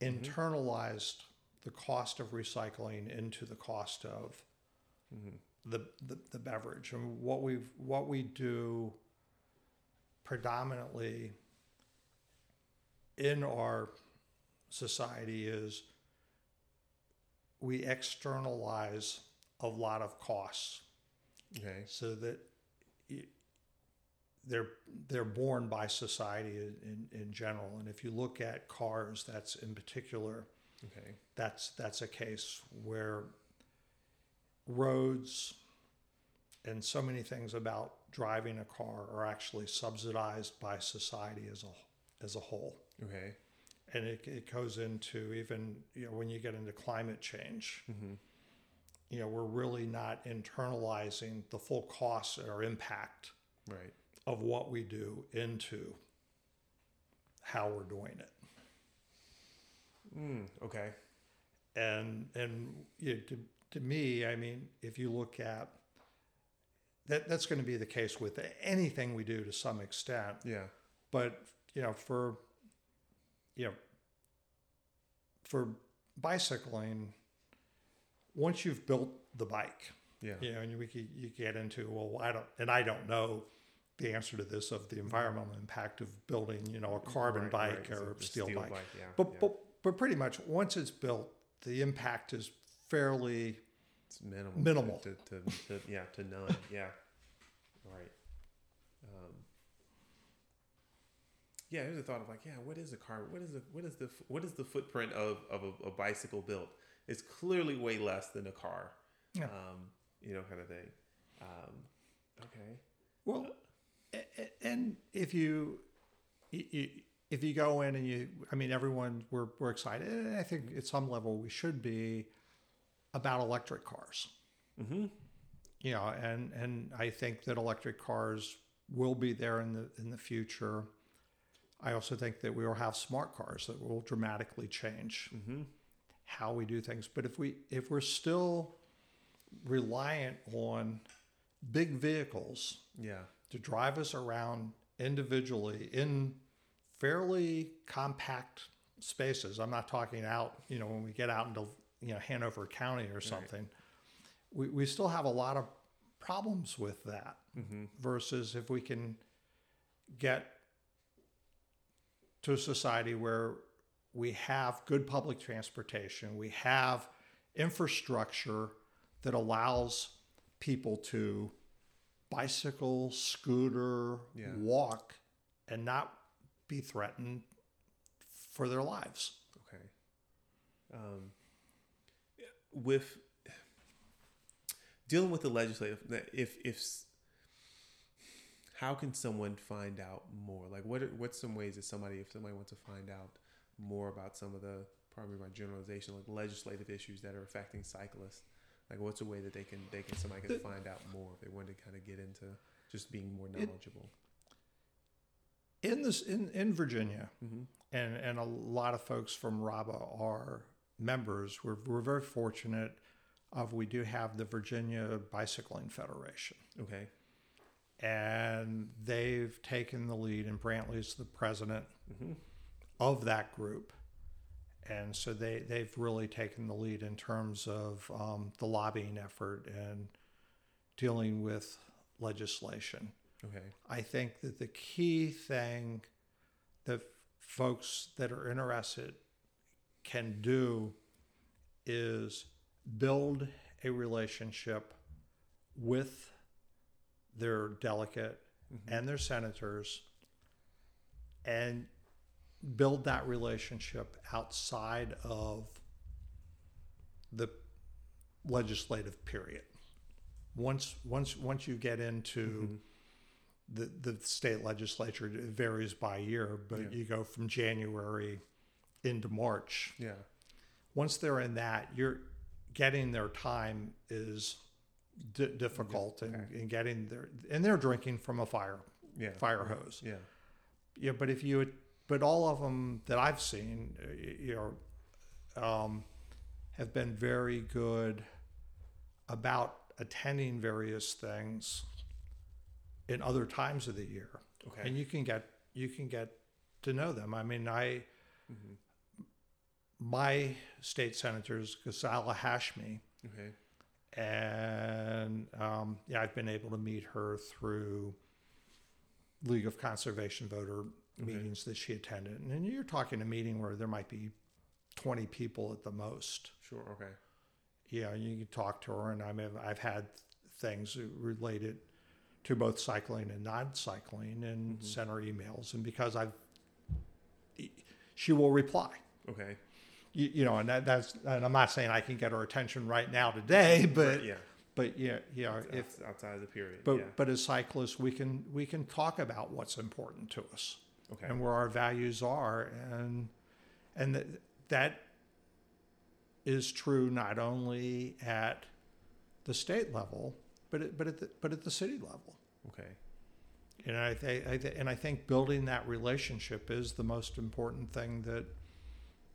internalized the cost of recycling into the cost of hmm the, the, the beverage. And what we what we do predominantly in our society is we externalize a lot of costs okay, so that y- they're they're borne by society in, in general. And if you look at cars, that's in particular okay, that's that's a case where roads and so many things about driving a car are actually subsidized by society as a as a whole. Okay, And it, it goes into even you know when you get into climate change, hmm you know we're really not internalizing the full costs or impact right, of what we do into how we're doing it. mm, okay, And and you know, to to me, I mean, if you look at that, that's going to be the case with anything we do to some extent. yeah, But you know, for you know, for bicycling, once you've built the bike, yeah, you know, and we could, you get into well, I don't, and I don't know the answer to this of the environmental impact of building, you know, a carbon Right, bike right, or a- a steel, bike. yeah, But, yeah. but but pretty much once it's built, the impact is fairly it's minimal, minimal. To, to, to, to yeah, to none, yeah, right. Yeah, there's a thought of like, yeah, what is a car? What is the what is the what is the footprint of of a, a bicycle built? It's clearly way less than a car. Yeah. Um, you know, kind of thing. Um, okay. well. a- And if you y- y- if you go in and you, I mean, everyone we're we're excited. And I think at some level we should be about electric cars. Mm-hmm. you know and and i think that electric cars will be there in the in the future i also think that we will have smart cars that will dramatically change Mm-hmm. how we do things but if we if we're still reliant on big vehicles Yeah. to drive us around individually in fairly compact spaces. I'm not talking out, you know, when we get out into, you know, Hanover County or something. We, we still have a lot of problems with that Mm-hmm. versus if we can get to a society where we have good public transportation, we have infrastructure that allows people to bicycle, scooter, Yeah. walk, and not be threatened for their lives. Okay. Um, with dealing with the legislative, if if how can someone find out more? Like, what are, what's some ways that somebody, if somebody wants to find out more about some of the probably my generalization, like legislative issues that are affecting cyclists. Like, what's a way that they can they can somebody can find out more if they want to kind of get into just being more It- knowledgeable. In this in, in Virginia, mm-hmm. and and a lot of folks from RABA are members. We're we're very fortunate. Of we do have the Virginia Bicycling Federation, Okay. And they've taken the lead. And Brantley's the president Mm-hmm. of that group, and so they they've really taken the lead in terms of um, the lobbying effort and dealing with legislation. Okay. I think that the key thing that folks that are interested can do is build a relationship with their delegate Mhm. and their senators and build that relationship outside of the legislative period. Once once once you get into Mhm. the, the state legislature it varies by year, but Yeah. you go from January into March. Yeah. Once they're in that, you're getting their time is di- difficult, okay. and getting their and they're drinking from a fire Yeah. fire hose. Yeah. Yeah, but if you but all of them that I've seen, uh, you know, um, have been very good about attending various things in other times of the year, Okay. and you can get you can get to know them. I mean, I mm-hmm. my state senators, Ghazala Hashmi, Okay. And um, yeah, I've been able to meet her through League of Conservation Voter Okay. meetings that she attended, and you're talking a meeting where there might be 20 people at the most. Sure. Okay. Yeah, you can talk to her, and I mean, I've had things related to both cycling and non-cycling, and Mhm. sent her emails, and because I've, she will reply Okay. You, you know, and that, that's, and I'm not saying I can get her attention right now today, but, yeah. but yeah, yeah, It's if, outside of the period. but, yeah. but as cyclists, we can, we can talk about what's important to us Okay. and where our values are. And, and that, that is true not only at the state level, but at, but at the, but at the city level. Okay. And I, th- I th- and I think building that relationship is the most important thing that,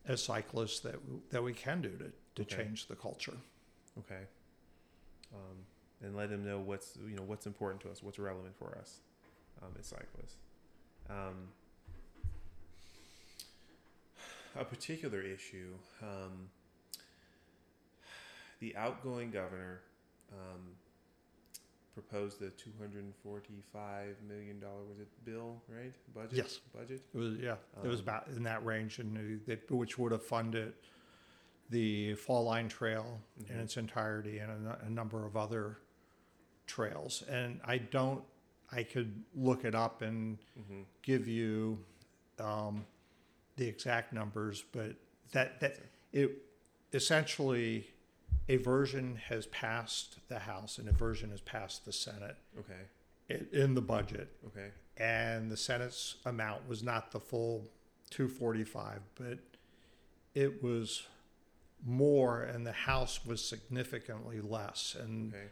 as cyclists, that that we can do to, to Okay. change the culture. Okay. Um, and let them know what's you know what's important to us, what's relevant for us um, as cyclists. Um, a particular issue, um, the outgoing governor um, proposed the two hundred and forty-five million dollar was it bill right budget Yes. budget It was yeah, it was Um, about in that range, and that which would have funded the Fall Line Trail in Mhm. its entirety and a, a number of other trails. And I don't, I could look it up and mm-hmm. give you um, the exact numbers, but that that it essentially a version has passed the House and a version has passed the Senate okay i- in the budget, okay and the Senate's amount was not the full 245, but it was more, and the House was significantly less. And okay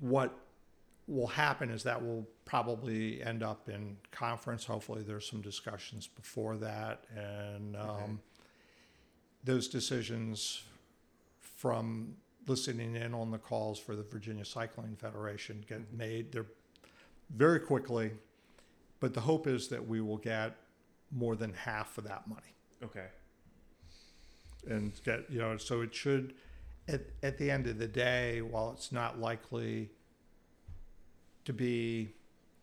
what will happen is that will probably end up in conference. Hopefully, there's some discussions before that, and um, Okay. those decisions from listening in on the calls for the Virginia Cycling Federation get Mhm. made. They're very quickly, but the hope is that we will get more than half of that money okay and get you know so it should at, at the end of the day while it's not likely to be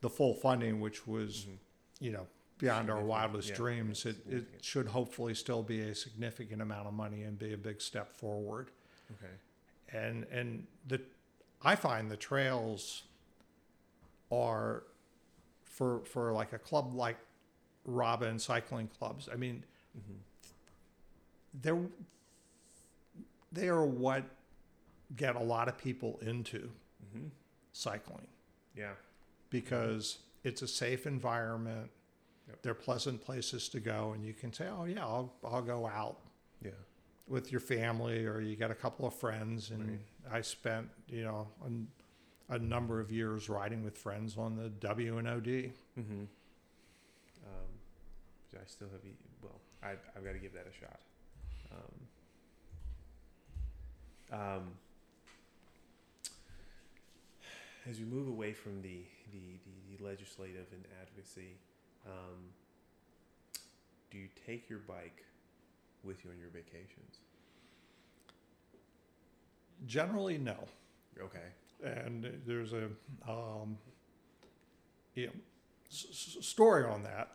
the full funding which was Mhm. you know beyond our wildest yeah, dreams it, it should hopefully still be a significant amount of money and be a big step forward okay and and the i find the trails are for for like a club like RABA cycling clubs i mean mm-hmm. they're they are what get a lot of people into Mm-hmm. cycling yeah because it's a safe environment. Yep. They're pleasant places to go, and you can say, "Oh yeah, I'll I'll go out Yeah. With your family or you got a couple of friends. And Right. I spent, you know, a, a number of years riding with friends on the W and OD. Mm-hmm. Um, I still have. Well, I, I've got to give that a shot. Um, um, as we move away from the the, the, the legislative and advocacy, um, do you take your bike with you on your vacations? Generally, no. Okay. And there's a, um, know, s- story on that.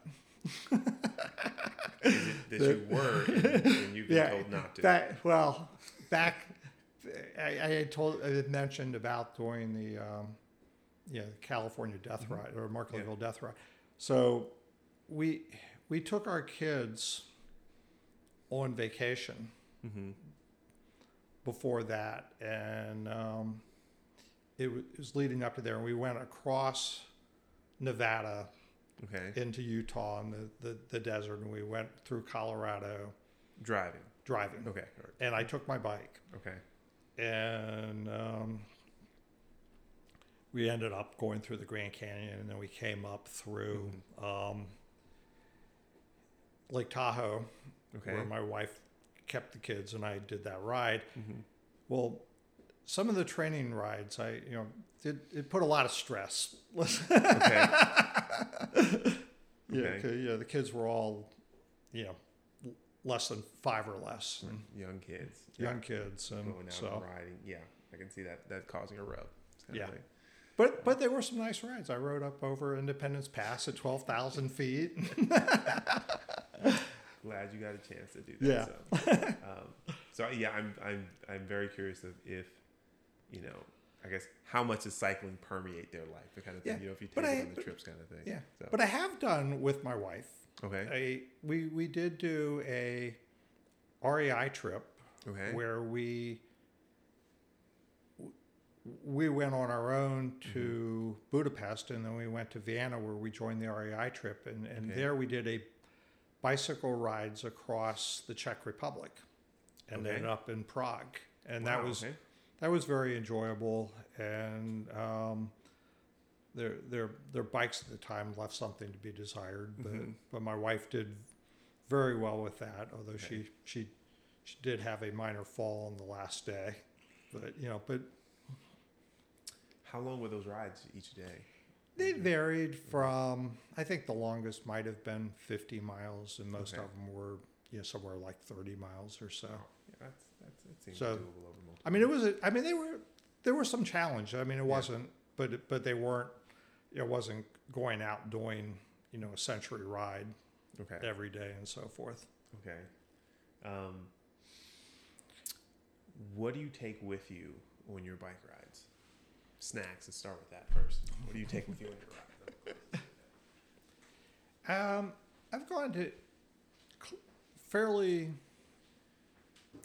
that you were and, and you've been Yeah, told not to? That well, back I, I had told I had mentioned about doing the um, yeah the California Death Mhm. Ride or Markleeville Death Ride. So we we took our kids on vacation mm-hmm. before that, and um, it, wa- it was leading up to there, and we went across Nevada Okay. into Utah and the, the, the desert, and we went through Colorado Driving. driving. Okay. right, And I took my bike. Okay. and um, we ended up going through the Grand Canyon, and then we came up through um, Lake Tahoe, Okay. where my wife kept the kids, and I did that ride. Mm-hmm. Well, some of the training rides, I you know, it, it put a lot of stress. Okay. yeah, Okay. yeah, the kids were all, you know, less than five or less, and Young kids. young kids, and Going out so. and riding. Yeah. I can see that that causing a rub. Yeah. Of thing. But but there were some nice rides. I rode up over Independence Pass at twelve thousand feet. Glad you got a chance to do that. Yeah. So, um, so yeah, I'm I'm I'm very curious of if, you know, I guess how much does cycling permeate their life, the kind of thing. Yeah, You know, if you take it I- on the but- trips, kind of thing. yeah, So, but I have done with my wife. okay. A we we did do a REI trip Okay. where we we went on our own to Mm-hmm. Budapest and then we went to Vienna where we joined the REI trip and, and Okay. there we did a bicycle rides across the Czech Republic and Okay. ended up in Prague and that was okay. that was very enjoyable and um, their their their bikes at the time left something to be desired but Mhm. but my wife did very well with that although Okay. she she she did have a minor fall on the last day but you know but How long were those rides each day? They varied from I think the longest might have been 50 miles and most Okay. of them were you know somewhere like 30 miles or so Yeah, that's that's that seems So, doable over multiple. I mean, it was. A, I mean, they were. There was some challenge. I mean, it Yeah. wasn't. But but they weren't. It wasn't going out doing you know a century ride okay. every day and so forth. Okay. Um, what do you take with you on your bike rides? Snacks. Let's start with that first. What do you take with you on your ride? Um, I've gone to cl- fairly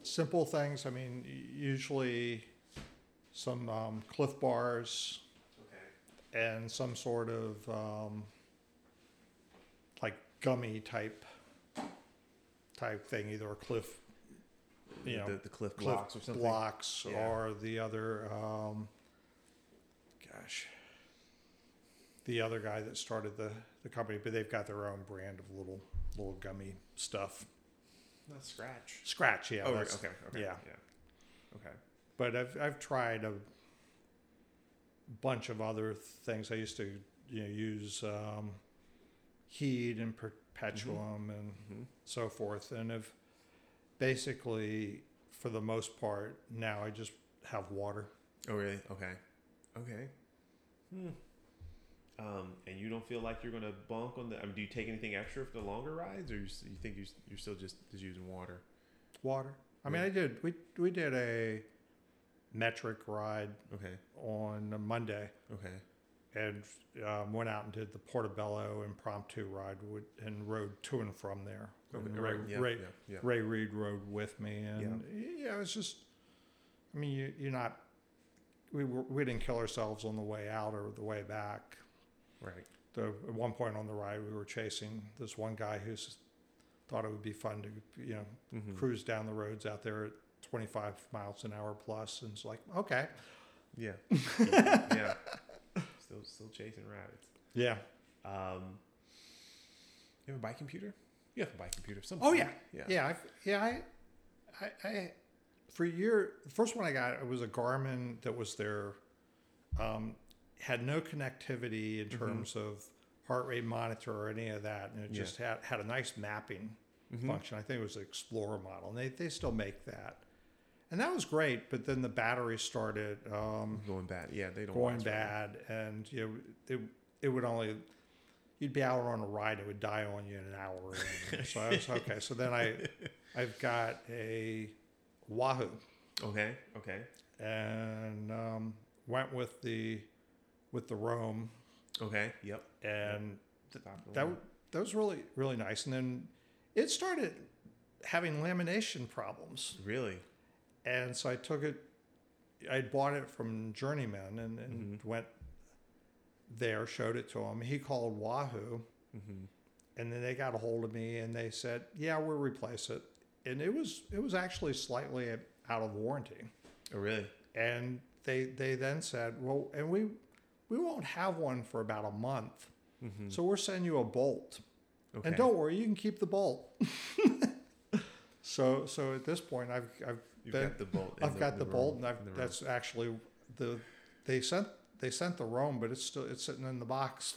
simple things. I mean, usually some um, Clif bars Okay. and some sort of um, like gummy type type thing, either a Clif you know, the, the Clif Clif Bloks or something. Bloks Yeah. or the other um, gosh the other guy that started the, the company but they've got their own brand of little little gummy stuff Not Skratch. Skratch yeah oh, okay. Okay. yeah. Yeah. Okay. but I've, I've tried a bunch of other things i used to you know use um, HEED and Perpetuem and hmm so forth and have basically for the most part now i just have water Oh, really? Okay. Okay. Hmm. Um, and you don't feel like you're gonna bunk on the? I mean, do you take anything extra for the longer rides, or you, you think you, s- you're still just just using water? water. I mean, Yeah. I did. We we did a metric ride Okay. on a Monday Okay. and um, went out and did the Portobello impromptu ride with, and rode to and from there. Okay. And. Ray, Yeah. Ray, yeah. Yeah. Ray Reed rode with me, and yeah, it was just. I mean, you, you're not. We were, we didn't kill ourselves on the way out or the way back. Right. The, at one point on the ride, we were chasing this one guy who thought it would be fun to you know Mhm. cruise down the roads out there at 25 miles an hour plus, and it's like okay, Yeah. yeah. Still, still chasing rabbits. yeah, Um, you have a bike computer? You have a bike computer. Oh, yeah. yeah. yeah, I, yeah. I, I, I, for a year, the first one I got it was a Garmin that was their, um, had no connectivity in terms of heart rate monitor or any of that, and it Yeah. just had had a nice mapping Mhm. function. I think it was the Explorer model, and they they still make that, and that was great. But then the battery started. Um, Going bad. Yeah, they don't going last very long. bad, and you know, it, it would only you'd be out on a ride, it would die on you in an hour. So I was okay. So then I I've got a Wahoo Okay. Okay. and um, went with the with the Roam. Okay. Yep. and th- that that was really really nice. And then it started having lamination problems, Really. and so I took it. I bought it from Journeyman and, and Mhm. went there, showed it to him. He called Wahoo, hmm and then they got a hold of me and they said, "Yeah, we'll replace it." And it was it was actually slightly out of warranty. Oh, really? And they they then said, "Well, and we we won't have one for about a month, Mm-hmm. so we're sending you a bolt, Okay. and don't worry, you can keep the bolt." so so at this point, I've I've You've been, got the bolt. I've got the, bolt, and I've, the room. that's actually the they sent they sent the Roam, but it's still it's sitting in the box.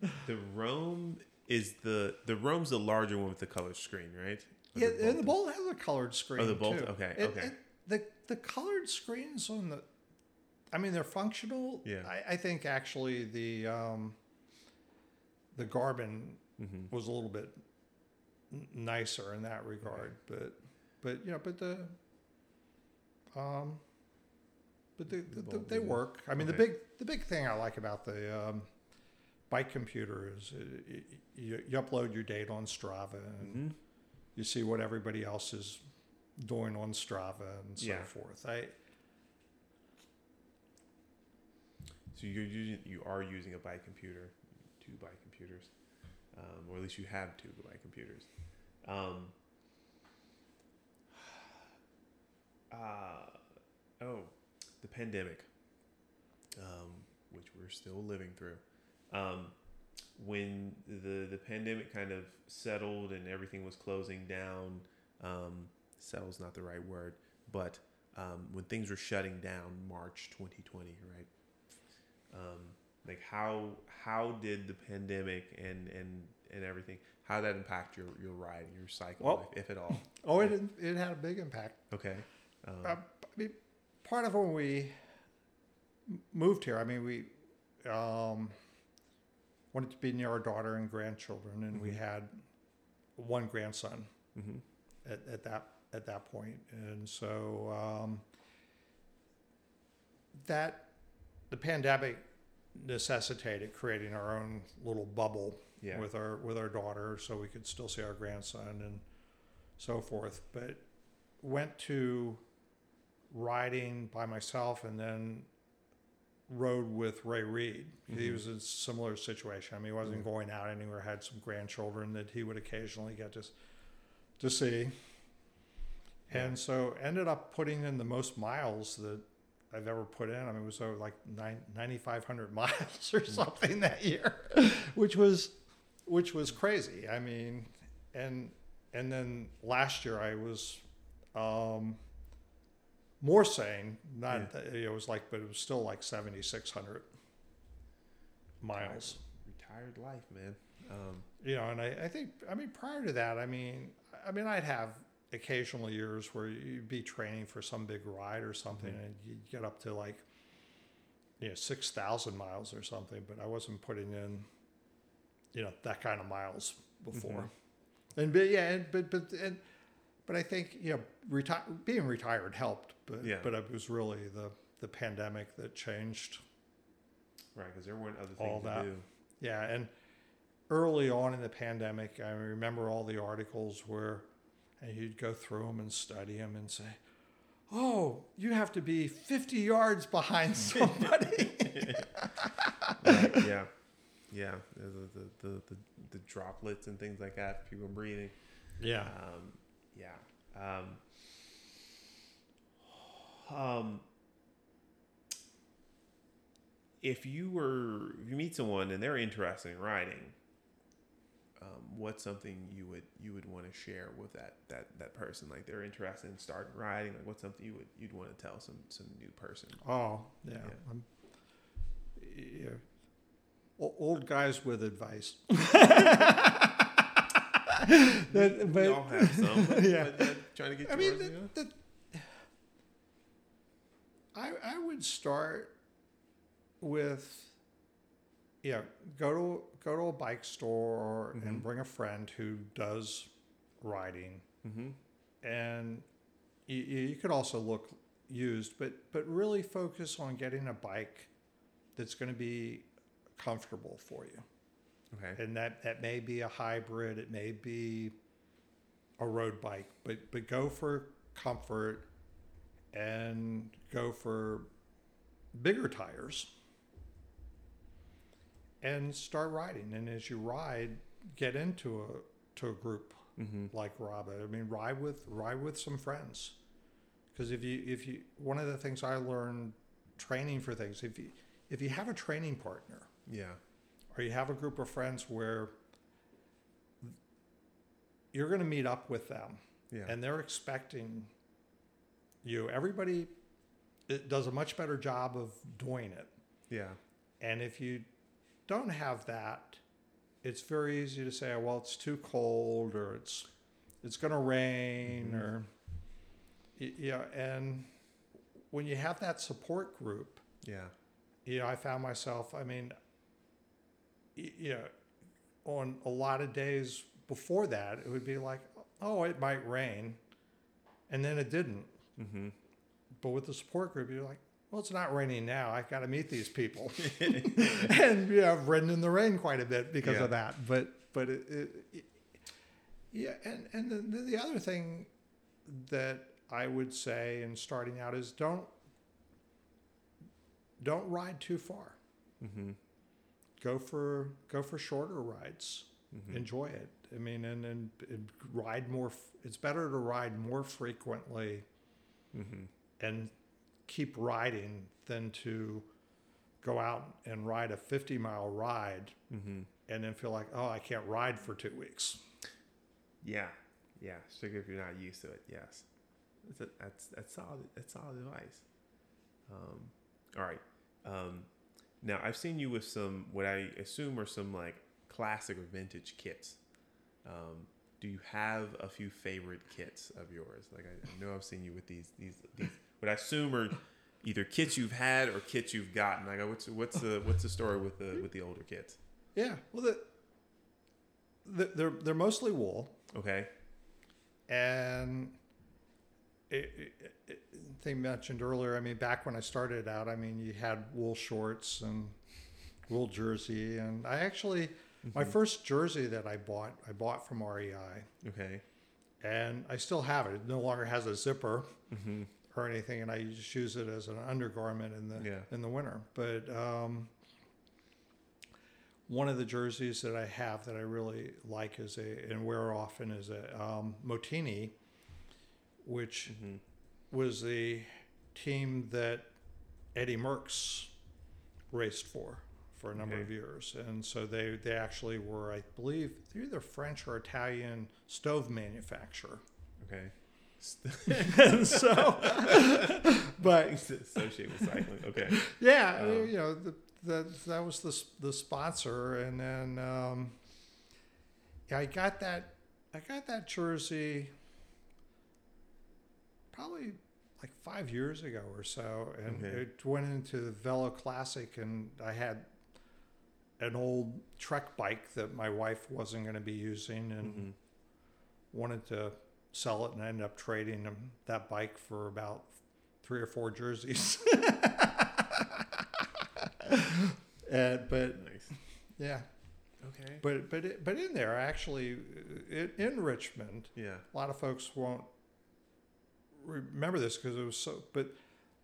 the Roam is the the Roam's the larger one with the color screen, right? Or Yeah, the and the Bolt bolt has a colored screen. Oh, the. Okay, It- okay. it- the the colored screens on the, I mean, they're functional. Yeah. I, I think actually the um, the Garmin Mhm. was a little bit nicer in that regard, but but you know, but the um, but the, The the, they work. I mean, the big the big thing I like about the um, bike computer is uh, you, you upload your data on Strava and Mhm. you see what everybody else is doing on Strava and so Yeah. forth. I So you're using you are using a bike computer, two bike computers, um, or at least you have two bike computers. Um, uh, oh, the pandemic, um, which we're still living through. Um, when the the pandemic kind of settled and everything was closing down, um, settle's not the right word, but um, when things were shutting down, March 2020, right? um, like how how did the pandemic and and and everything how did that impact your your ride your cycle Well- life, if at all oh, it it had a big impact. okay um, Uh, I mean, part of when we moved here, I mean, we um, wanted to be near our daughter and grandchildren, and we Mhm. had one grandson mhm. at, at that at that point, and so um, that the pandemic necessitated creating our own little bubble yeah with our with our daughter so we could still see our grandson and so forth but went to riding by myself and then rode with Ray Reed. He Mhm. was in a similar situation. I mean, he wasn't Mhm. going out anywhere. Had some grandchildren that he would occasionally get to to see, and so ended up putting in the most miles that I've ever put in. I mean, it was over like nine, 9,500 miles or something that year, which was which was crazy. I mean, and and then last year I was um, more sane. Not it was like, but it was still like 7,600 miles. retired life man um, You know, and I, I think I mean prior to that, I mean, I mean I'd have occasional years where you'd be training for some big ride or something, Mhm. and you'd get up to like you know six thousand miles or something, but I wasn't putting in you know that kind of miles before. And but yeah, and, but but and but I think you know retire being retired helped, but Yeah. but it was really the the pandemic that changed right because there weren't other All things that. to do Yeah, and early on in the pandemic, I remember all the articles where, and you'd go through them and study them and say, "Oh, you have to be 50 yards behind somebody." right yeah Yeah, the the, the the the droplets and things like that. People breathing. Yeah. Um, yeah. Um, um, if you were if you meet someone and they're interested in riding, um, what's something you would you would want to share with that that that person? Like they're interested in starting riding. Like what's something you would you'd want to tell some some new person? Oh, yeah. Yeah. I'm- yeah. O- Old guys with advice. That- we all have some. But, Yeah. but, uh, trying to get I mean, yours, you know? the, the, I I would start with, yeah, go to go to a bike store Mhm. and bring a friend who does riding, Mm-hmm. and you, you could also look used, but but really focus on getting a bike that's going to be comfortable for you Okay. and that that may be a hybrid it may be a road bike but but go for comfort and go for bigger tires and start riding and as you ride get into a to a group Mm-hmm. like RABA. I mean, ride with ride with some friends, because if you if you one of the things I learned training for things if you if you have a training partner Yeah. Or you have a group of friends where you're going to meet up with them Yeah. and they're expecting you everybody it does a much better job of doing it yeah. and if you don't have that it's very easy to say well it's too cold or it's it's going to rain Mhm. or yeah and when you have that support group Yeah. you know, I found myself, I mean, you know, on a lot of days before that, it would be like, oh, it might rain. And then it didn't. Mm-hmm. But with the support group, you're like, well, it's not raining now. I got to meet these people. and, you know, I've ridden in the rain quite a bit because Yeah. of that. But, but it, it, it yeah. And, and the, the other thing that I would say in starting out is don't, don't ride too far Mm-hmm. Go for go for shorter rides Mm-hmm. enjoy it i mean and, and and ride more f- it's better to ride more frequently Mm-hmm. and keep riding than to go out and ride a 50 mile ride Mm-hmm. and then feel like oh i can't ride for two weeks Yeah, yeah. Particularly if you're not used to it. Yes, that's a, that's that's solid. That's solid advice. Um, all right. Um, now I've seen you with some what I assume are some like classic or vintage kits. Um, do you have a few favorite kits of yours? Like I, I know I've seen you with these these these what I assume are either kits you've had or kits you've gotten. Like what's what's the what's the story with the with the older kits? yeah well the, the, they're they're mostly wool Okay. and it, it, they mentioned earlier. I mean, back when I started out, I mean, you had wool shorts and wool jersey, and I actually my first jersey that I bought, I bought from REI, Okay. and I still have it. It no longer has a zipper Mm-hmm. or anything, and I just use it as an undergarment in the Yeah. in the winter. But um, one of the jerseys that I have that I really like is a and wear often is a um, Molteni, which Mm-hmm. was the team that Eddie Merckx raced for for a number Okay. of years, and so they they actually were, I believe, they're either French or Italian stove manufacturer. Okay. and so, but associated with cycling. Okay. yeah, Um, you know, the, that that was the the sponsor, and then um, yeah, I got that I got that jersey probably like five years ago or so, and Okay. it went into the Velo Classic, and I had an old Trek bike that my wife wasn't going to be using, and Mhm. wanted to sell it, and I ended up trading that bike for about three or four jerseys. and, but Nice. yeah, Okay. but but it, but in there actually, in, in Richmond, Yeah. a lot of folks won't remember this because it was so. But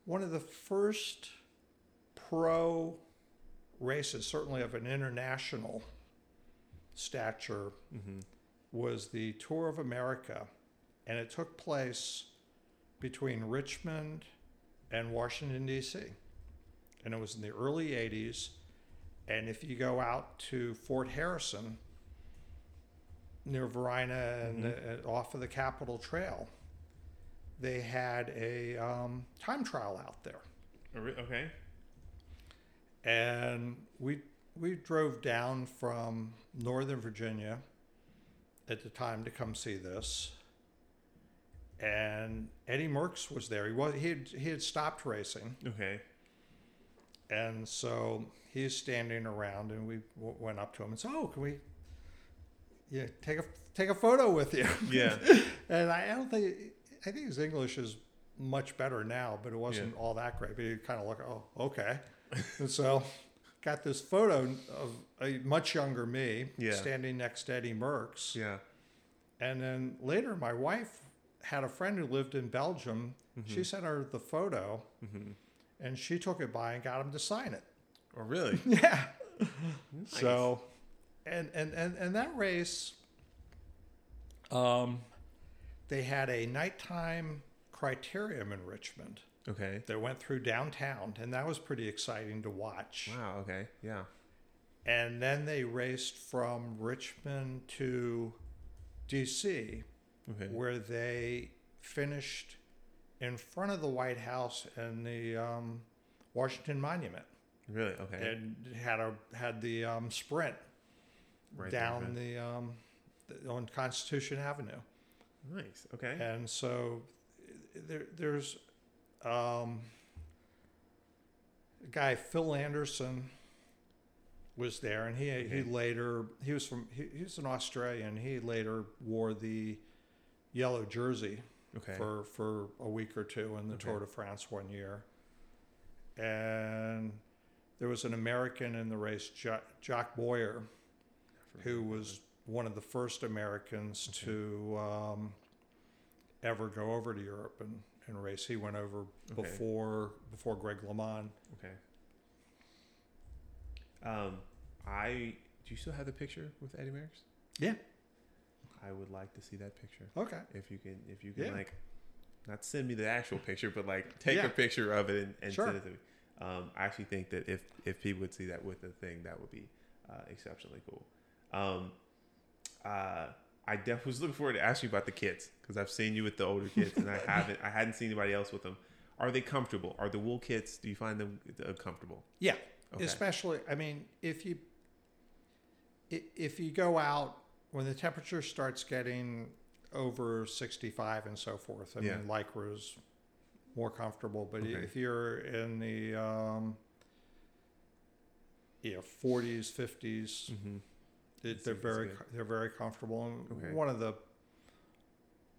one of the first pro races, certainly of an international stature, Mm-hmm. was the Tour of America, and it took place between Richmond and Washington, D.C. And it was in the early 80s. And if you go out to Fort Harrison, near Varina and uh, off of the Capital Trail, they had a um, time trial out there. Okay. And we we drove down from Northern Virginia at the time to come see this. And Eddie Merckx was there. He was he had, he had stopped racing, Okay. and so he's standing around, and we w- went up to him and said, "Oh, can we, yeah, take a take a photo with you?" Yeah. and I don't think I think his English is much better now, but it wasn't all that great. But he kind of looked, oh, okay. and so got this photo of a much younger me Yeah. standing next to Eddie Merckx. Yeah. And then later, my wife had a friend who lived in Belgium. She sent her the photo, Mm-hmm. and she took it by and got him to sign it. Oh, really? Yeah. Nice. So, and, and, and, and that race, um, they had a nighttime criterium in Richmond Okay. that went through downtown, and that was pretty exciting to watch. Wow. Okay. Yeah. And then they raced from Richmond to DC, Okay. where they finished in front of the White House and the um, Washington Monument, Really? Okay. and had a had the um, sprint Right there, down right. the, um, the on Constitution Avenue, Nice. Okay. and so there, there's um, a guy Phil Anderson was there, and he he later he was from he, he was an Australian. He later wore the yellow jersey Okay. for for a week or two in the Okay. Tour de France one year, and there was an American in the race, Jock Boyer, who was one of the first Americans Okay. to um, ever go over to Europe and, and race. He went over Okay. before before Greg LeMond. Okay. Um, I do you still have the picture with Eddie Merckx? Yeah. I would like to see that picture. Okay. If you can, if you can, Yeah. like, not send me the actual picture, but like take Yeah. a picture of it and, and Sure. send it to me. Um, I actually think that if if people would see that with the thing, that would be uh, exceptionally cool. Um, uh, I def- was looking forward to ask you about the kids because I've seen you with the older kids and I haven't. I hadn't seen anybody else with them. Are they comfortable? Are the wool kits? Do you find them uh, comfortable? Yeah. Okay. Especially, I mean, if you if you go out when the temperature starts getting over 65 and so forth, I Yeah. mean, lycra's more comfortable. But Okay. if you're in the um, know 40s, 50s, Mm-hmm. It, they're very they're very comfortable. And Okay. one of the,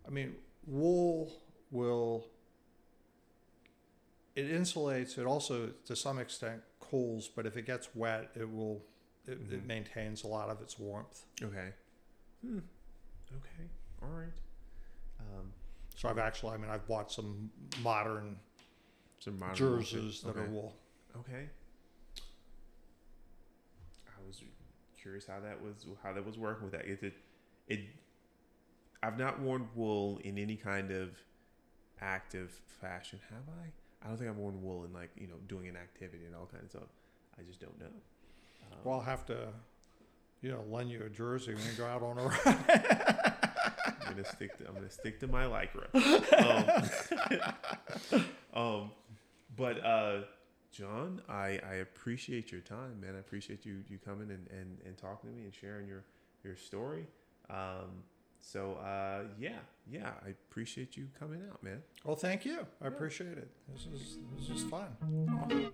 I mean, wool will. It insulates. It also, to some extent, cools. But if it gets wet, it will. It, it Mhm. maintains a lot of its warmth. Okay. Hmm. Okay. All right. Um, So I've actually, I mean, I've bought some modern some modern jerseys that are wool. Okay. I was curious how that was how that was working with that. it it I've not worn wool in any kind of active fashion, have I? I don't think I've worn wool in like, you know, doing an activity and all kinds of stuff. I just don't know. Um, Well, I'll have to, you know, lend you a jersey when you go out on a ride. I'm gonna stick to I'm gonna stick to my lycra. Um, um, but uh, John, I, I appreciate your time, man. I appreciate you you coming and, and, and talking to me and sharing your your story. Um, so uh, yeah, yeah, I appreciate you coming out, man. Well, thank you. I appreciate it. This is this is fun.